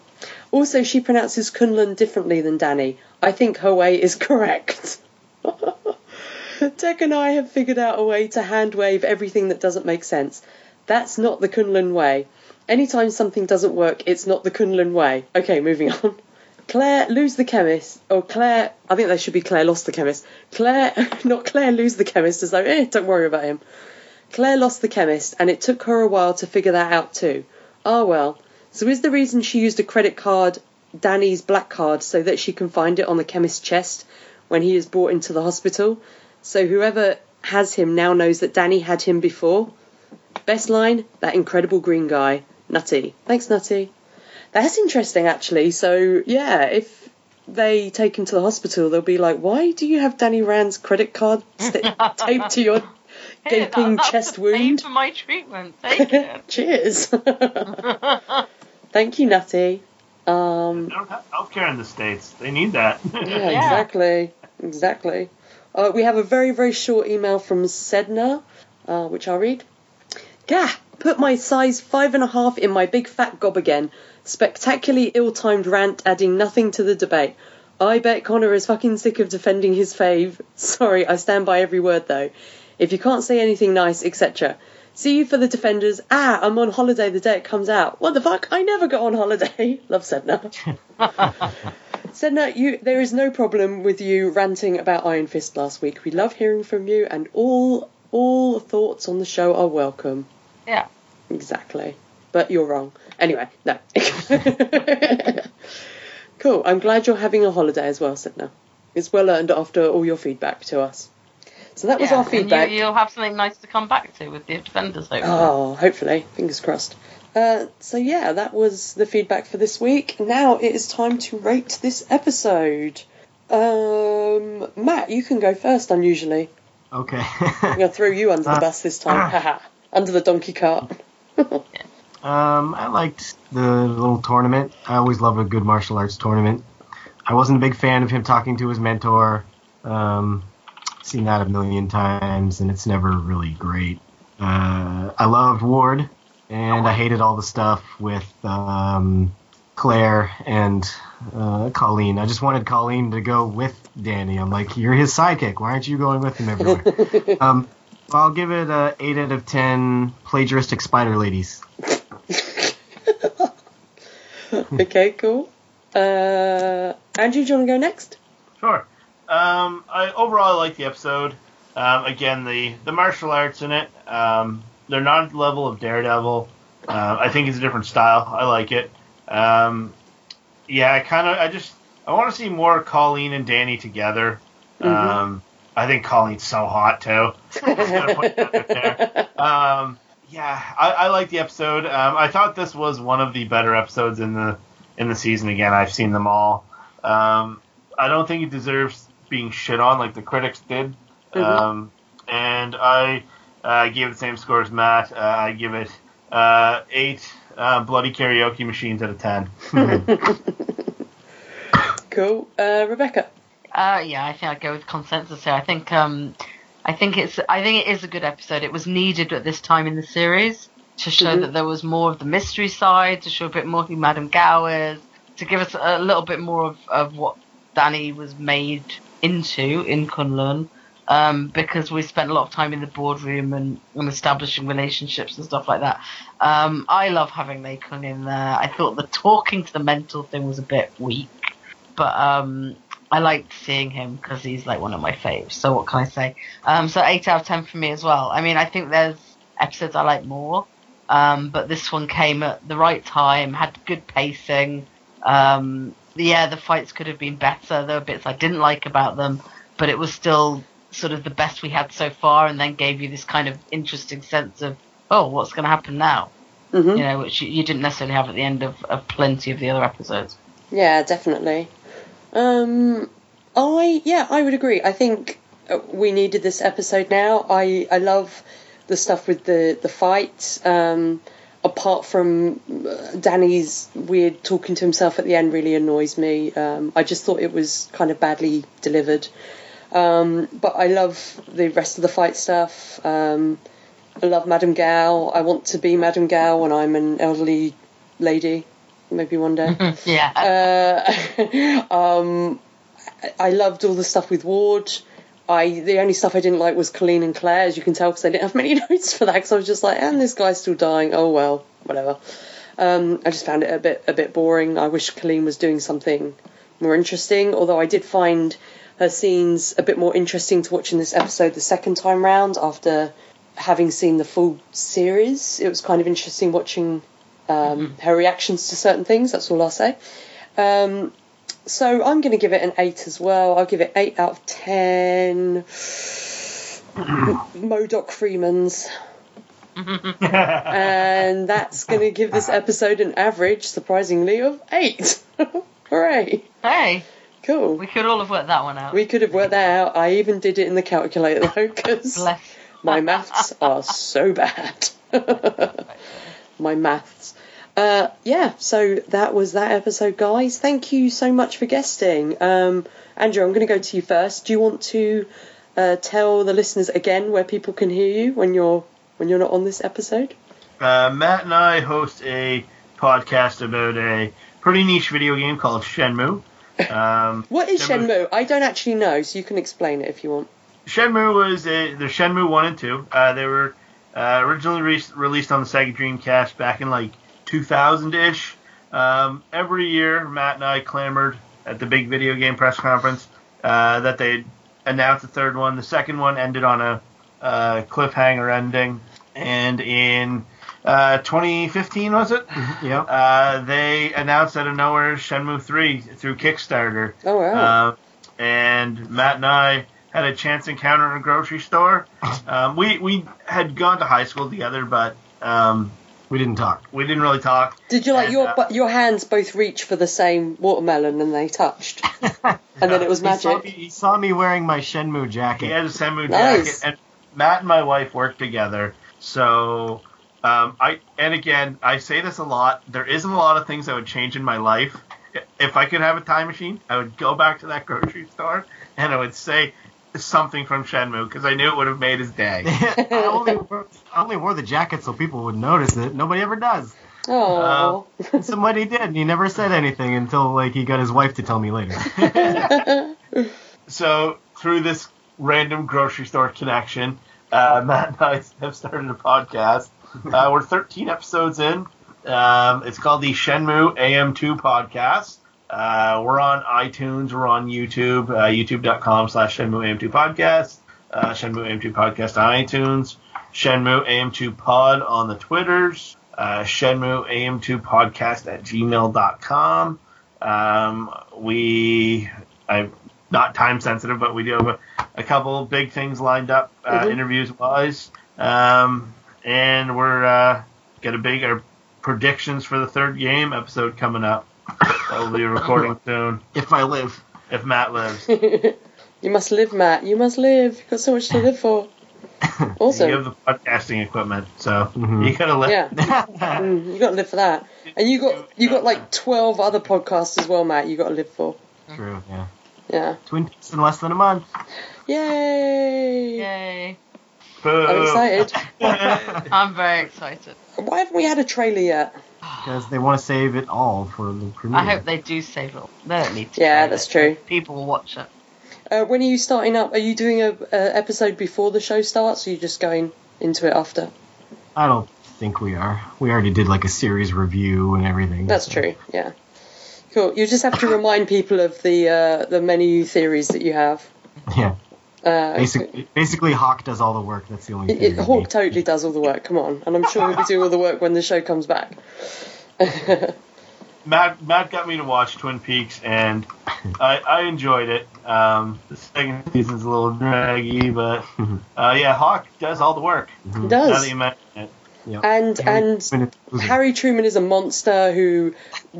Also, she pronounces Kunlun differently than Danny. I think her way is correct. Tech and I have figured out a way to hand wave everything that doesn't make sense. That's not the Kunlun way. Anytime something doesn't work, it's not the Kunlun way. Okay, moving on. Claire lose the chemist, or Claire, I think they should be Claire lost the chemist. Claire, not Claire lose the chemist, as though, eh, don't worry about him. Claire lost the chemist, and it took her a while to figure that out too. Ah well. So is the reason she used a credit card, Danny's black card, so that she can find it on the chemist's chest when he is brought into the hospital? So whoever has him now knows that Danny had him before. Best line, that incredible green guy. Nutty. Thanks, Nutty. That's interesting, actually. So, yeah, if they take him to the hospital, they'll be like, why do you have Danny Rand's credit card st- taped to your gaping that, chest wound? for my treatment. Take it. Cheers. Thank you, Nutty. Um, they don't have healthcare in the States. They need that. yeah, exactly. Exactly. Uh, we have a very, very short email from Sedna, uh, which I'll read. Gah! Put my size five and a half in my big fat gob again. Spectacularly ill timed rant adding nothing to the debate. I bet Connor is fucking sick of defending his fave. Sorry, I stand by every word though. If you can't say anything nice, etc. See you for the defenders. Ah, I'm on holiday the day it comes out. What the fuck? I never go on holiday. Love Sedna. Sedna, you there is no problem with you ranting about Iron Fist last week. We love hearing from you, and all all thoughts on the show are welcome. Yeah. Exactly. But you're wrong. Anyway, no. cool. I'm glad you're having a holiday as well, Sedna. It's well earned after all your feedback to us. So that was yeah, our feedback. You, will have something nice to come back to with the defenders. Hopefully. Oh, hopefully. Fingers crossed. Uh, so yeah, that was the feedback for this week. Now it is time to rate this episode. Um, Matt, you can go first. Unusually. Okay. I'm gonna throw you under the uh, bus this time. Haha. under the donkey cart. um, I liked the little tournament. I always love a good martial arts tournament. I wasn't a big fan of him talking to his mentor. Um, seen that a million times, and it's never really great. Uh, I loved Ward, and I hated all the stuff with um, Claire and uh, Colleen. I just wanted Colleen to go with Danny. I'm like, you're his sidekick. Why aren't you going with him everywhere? um, I'll give it a eight out of ten. Plagiaristic spider ladies. okay, cool. Uh, Andrew, do you want to go next? Sure. Um, I overall I like the episode. Um, again, the the martial arts in it, um, they're not at the level of Daredevil. Uh, I think it's a different style. I like it. Um, yeah, I kind of, I just, I want to see more Colleen and Danny together. Mm-hmm. Um, I think Colleen's so hot too. um, yeah, I, I like the episode. Um, I thought this was one of the better episodes in the in the season. Again, I've seen them all. Um, I don't think it deserves being shit on like the critics did. Mm-hmm. Um, and I uh, gave it the same score as Matt. Uh, I give it uh, eight uh, bloody karaoke machines out of ten. cool, uh, Rebecca. Uh, yeah, I think I'd go with consensus here. I think um, I think it's I think it is a good episode. It was needed at this time in the series to show mm-hmm. that there was more of the mystery side, to show a bit more who Madame Gao is, to give us a little bit more of, of what Danny was made into in Kunlun um, because we spent a lot of time in the boardroom and, and establishing relationships and stuff like that. Um, I love having Lei Kung in there. I thought the talking to the mental thing was a bit weak, but um, I liked seeing him because he's like one of my faves. So what can I say? Um, so eight out of ten for me as well. I mean, I think there's episodes I like more, um, but this one came at the right time, had good pacing. Um, yeah, the fights could have been better. There were bits I didn't like about them, but it was still sort of the best we had so far, and then gave you this kind of interesting sense of oh, what's going to happen now? Mm-hmm. You know, which you didn't necessarily have at the end of, of plenty of the other episodes. Yeah, definitely. Um, I yeah, I would agree. I think uh, we needed this episode now. I I love the stuff with the the fight. Um, apart from uh, Danny's weird talking to himself at the end, really annoys me. Um, I just thought it was kind of badly delivered. Um, but I love the rest of the fight stuff. Um, I love Madame Gao. I want to be Madame Gao when I'm an elderly lady, maybe one day. yeah. Uh, um, I loved all the stuff with Ward. I the only stuff I didn't like was Colleen and Claire, as you can tell, because I didn't have many notes for that. Because I was just like, and this guy's still dying. Oh well, whatever. Um, I just found it a bit a bit boring. I wish Colleen was doing something more interesting. Although I did find her scenes a bit more interesting to watch in this episode the second time round after having seen the full series. It was kind of interesting watching um, mm-hmm. her reactions to certain things. That's all I'll say. Um, so I'm going to give it an 8 as well. I'll give it 8 out of 10. Modok Freemans. and that's going to give this episode an average, surprisingly, of 8. Hooray! Hey! Cool. We could all have worked that one out. We could have worked that out. I even did it in the calculator though, because my maths are so bad. my maths. Uh, yeah, so that was that episode, guys. Thank you so much for guesting. Um, Andrew, I'm going to go to you first. Do you want to uh, tell the listeners again where people can hear you when you're when you're not on this episode? Uh, Matt and I host a podcast about a pretty niche video game called Shenmue. Um, what is Shenmue? Shenmue? I don't actually know, so you can explain it if you want. Shenmue was a, the Shenmue one and two. Uh, they were uh, originally re- released on the Sega Dreamcast back in like 2000 ish. Um, every year, Matt and I clamored at the big video game press conference uh, that they announced the third one. The second one ended on a uh, cliffhanger ending, and in uh, 2015 was it? Mm-hmm, yeah. Uh, they announced out of nowhere Shenmue 3 through Kickstarter. Oh wow! Uh, and Matt and I had a chance encounter in a grocery store. Um, we we had gone to high school together, but um, we didn't talk. We didn't really talk. Did you like and, your uh, your hands both reach for the same watermelon and they touched, and then it was magic? He saw, me, he saw me wearing my Shenmue jacket. He had a Shenmue nice. jacket, and Matt and my wife worked together, so. Um, I and again, I say this a lot. There isn't a lot of things I would change in my life. If I could have a time machine, I would go back to that grocery store and I would say, something from Shenmue because I knew it would have made his day. I, only wore, I only wore the jacket so people would notice it. Nobody ever does. Oh. Uh, somebody did, and he never said anything until like he got his wife to tell me later. so through this random grocery store connection, uh, Matt and I have started a podcast. Uh, we're 13 episodes in. Um, it's called the Shenmue AM2 podcast. Uh, we're on iTunes. We're on YouTube. Uh, YouTube.com slash Shenmue AM2 podcast. Uh, Shenmue AM2 podcast on iTunes. Shenmue AM2 pod on the Twitters. Uh, Shenmue AM2 podcast at gmail.com. Um, we, I'm not time sensitive, but we do have a, a couple big things lined up, uh, mm-hmm. interviews wise. Um, and we're, uh, got a big, our predictions for the third game episode coming up. I'll be recording soon. If I live. If Matt lives. you must live, Matt. You must live. You've got so much to live for. Also, you have the podcasting equipment, so mm-hmm. you gotta live. Yeah, mm, you gotta live for that. And you got you got like twelve other podcasts as well, Matt. You got to live for. True. Yeah. Yeah. Twin Peaks in less than a month. Yay! Yay! I'm excited. I'm very excited. Why haven't we had a trailer yet? Because they want to save it all for the premiere. I hope they do save it. They don't need to. Yeah, that's it. true. People will watch it. Uh, when are you starting up? Are you doing a, a, episode before the show starts, or are you just going into it after? I don't think we are. We already did like a series review and everything. That's so. true. Yeah. Cool. You just have to remind people of the uh, the menu theories that you have. Yeah. Uh, basically, basically, Hawk does all the work. That's the only. It, Hawk totally does all the work. Come on, and I'm sure he'll be doing all the work when the show comes back. Matt Matt got me to watch Twin Peaks, and I, I enjoyed it. Um, the second season's a little draggy, but uh, yeah, Hawk does all the work. He does. Yep. And and Harry Truman is a monster who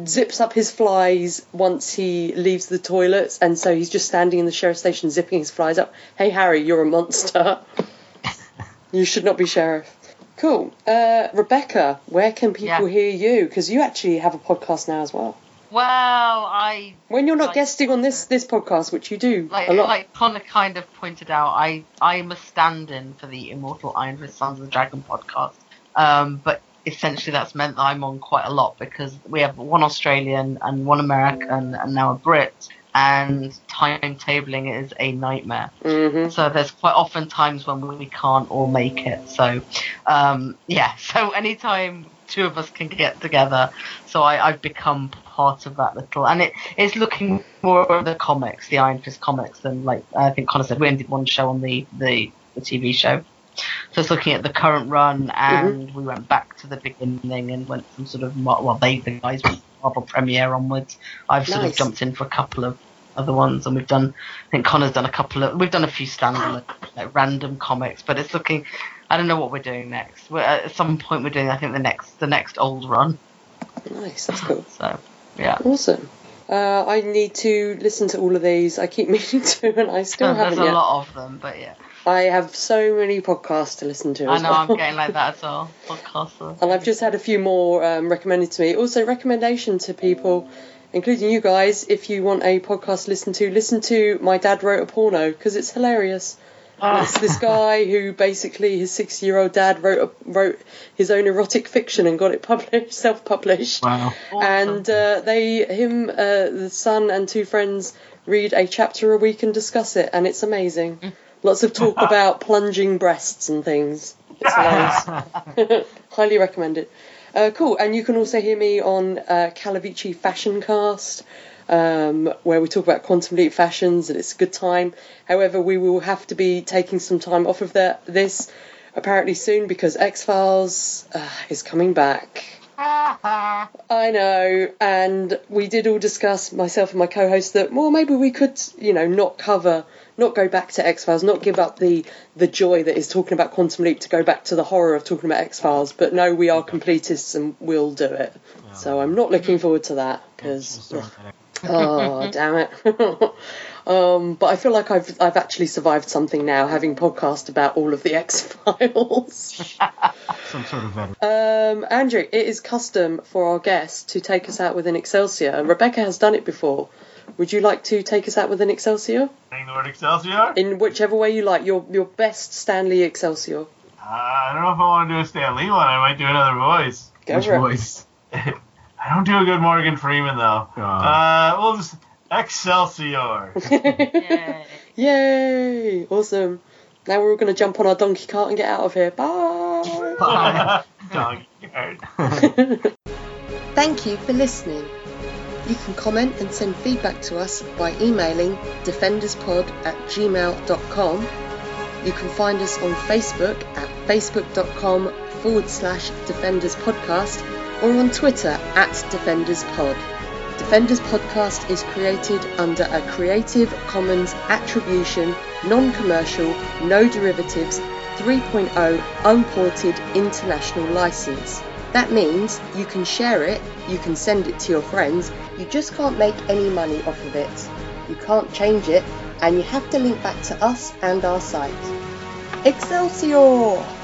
zips up his flies once he leaves the toilets, and so he's just standing in the sheriff station zipping his flies up. Hey Harry, you're a monster. you should not be sheriff. Cool. Uh, Rebecca, where can people yeah. hear you? Because you actually have a podcast now as well. Well, I. When you're not like, guesting on this this podcast, which you do like, a lot. Like Connor kind of pointed out, I I'm a stand-in for the Immortal Iron Fist Sons of the Dragon podcast. Um, but essentially that's meant that I'm on quite a lot because we have one Australian and one American and now a Brit and timetabling is a nightmare. Mm-hmm. So there's quite often times when we can't all make it. So um, yeah, so anytime two of us can get together, so I, have become part of that little, and it is looking more at the comics, the Iron Fist comics, than like I think Connor said we ended one show on the the, the TV show. So it's looking at the current run, mm-hmm. and mm-hmm. we went back to the beginning and went from sort of well, they the guys went Marvel Premiere onwards. I've nice. sort of jumped in for a couple of other ones, and we've done. I think Connor's done a couple of. We've done a few standalone, like random comics, but it's looking. I don't know what we're doing next. We're, at some point, we're doing. I think the next the next old run. Nice, that's cool. So, yeah. Awesome. Uh, I need to listen to all of these. I keep meaning to, and I still haven't There's a lot of them, but yeah. I have so many podcasts to listen to. I know well. I'm getting like that as well. Podcasts. And I've just had a few more um, recommended to me. Also, recommendation to people, including you guys, if you want a podcast to listen to, listen to My Dad Wrote a Porno because it's hilarious. Oh. It's this guy who basically his six-year-old dad wrote a, wrote his own erotic fiction and got it published, self-published. Wow! Awesome. And uh, they, him, uh, the son, and two friends read a chapter a week and discuss it, and it's amazing. Lots of talk about plunging breasts and things. It's nice. Highly recommend it. Uh, cool. And you can also hear me on uh, Calavicci Fashion Cast, um, where we talk about quantum leap fashions, and it's a good time. However, we will have to be taking some time off of the, this apparently soon because X Files uh, is coming back. I know, and we did all discuss myself and my co-host that well maybe we could you know not cover not go back to X Files, not give up the the joy that is talking about Quantum Leap to go back to the horror of talking about X Files. But no, we are completists and we'll do it. So I'm not looking forward to that because. oh damn it! um, but I feel like I've I've actually survived something now, having podcast about all of the X Files. Some sort of. Um, Andrew, it is custom for our guests to take us out with an Excelsior. Rebecca has done it before. Would you like to take us out with an Excelsior? Saying the word Excelsior? In whichever way you like. Your your best Stan Lee Excelsior. Uh, I don't know if I want to do a Stan Lee one. I might do another voice. Go Which voice? I don't do a good Morgan Freeman though. Oh. Uh, we'll just Excelsior. Yay. Yay! Awesome. Now we're all going to jump on our donkey cart and get out of here. Bye. Bye. donkey cart. Thank you for listening. You can comment and send feedback to us by emailing defenderspod at gmail.com. You can find us on Facebook at facebook.com forward slash Defenders Podcast or on Twitter at Defenders Pod. Defenders Podcast is created under a Creative Commons Attribution, Non Commercial, No Derivatives 3.0 Unported International License. That means you can share it, you can send it to your friends, you just can't make any money off of it. You can't change it, and you have to link back to us and our site. Excelsior!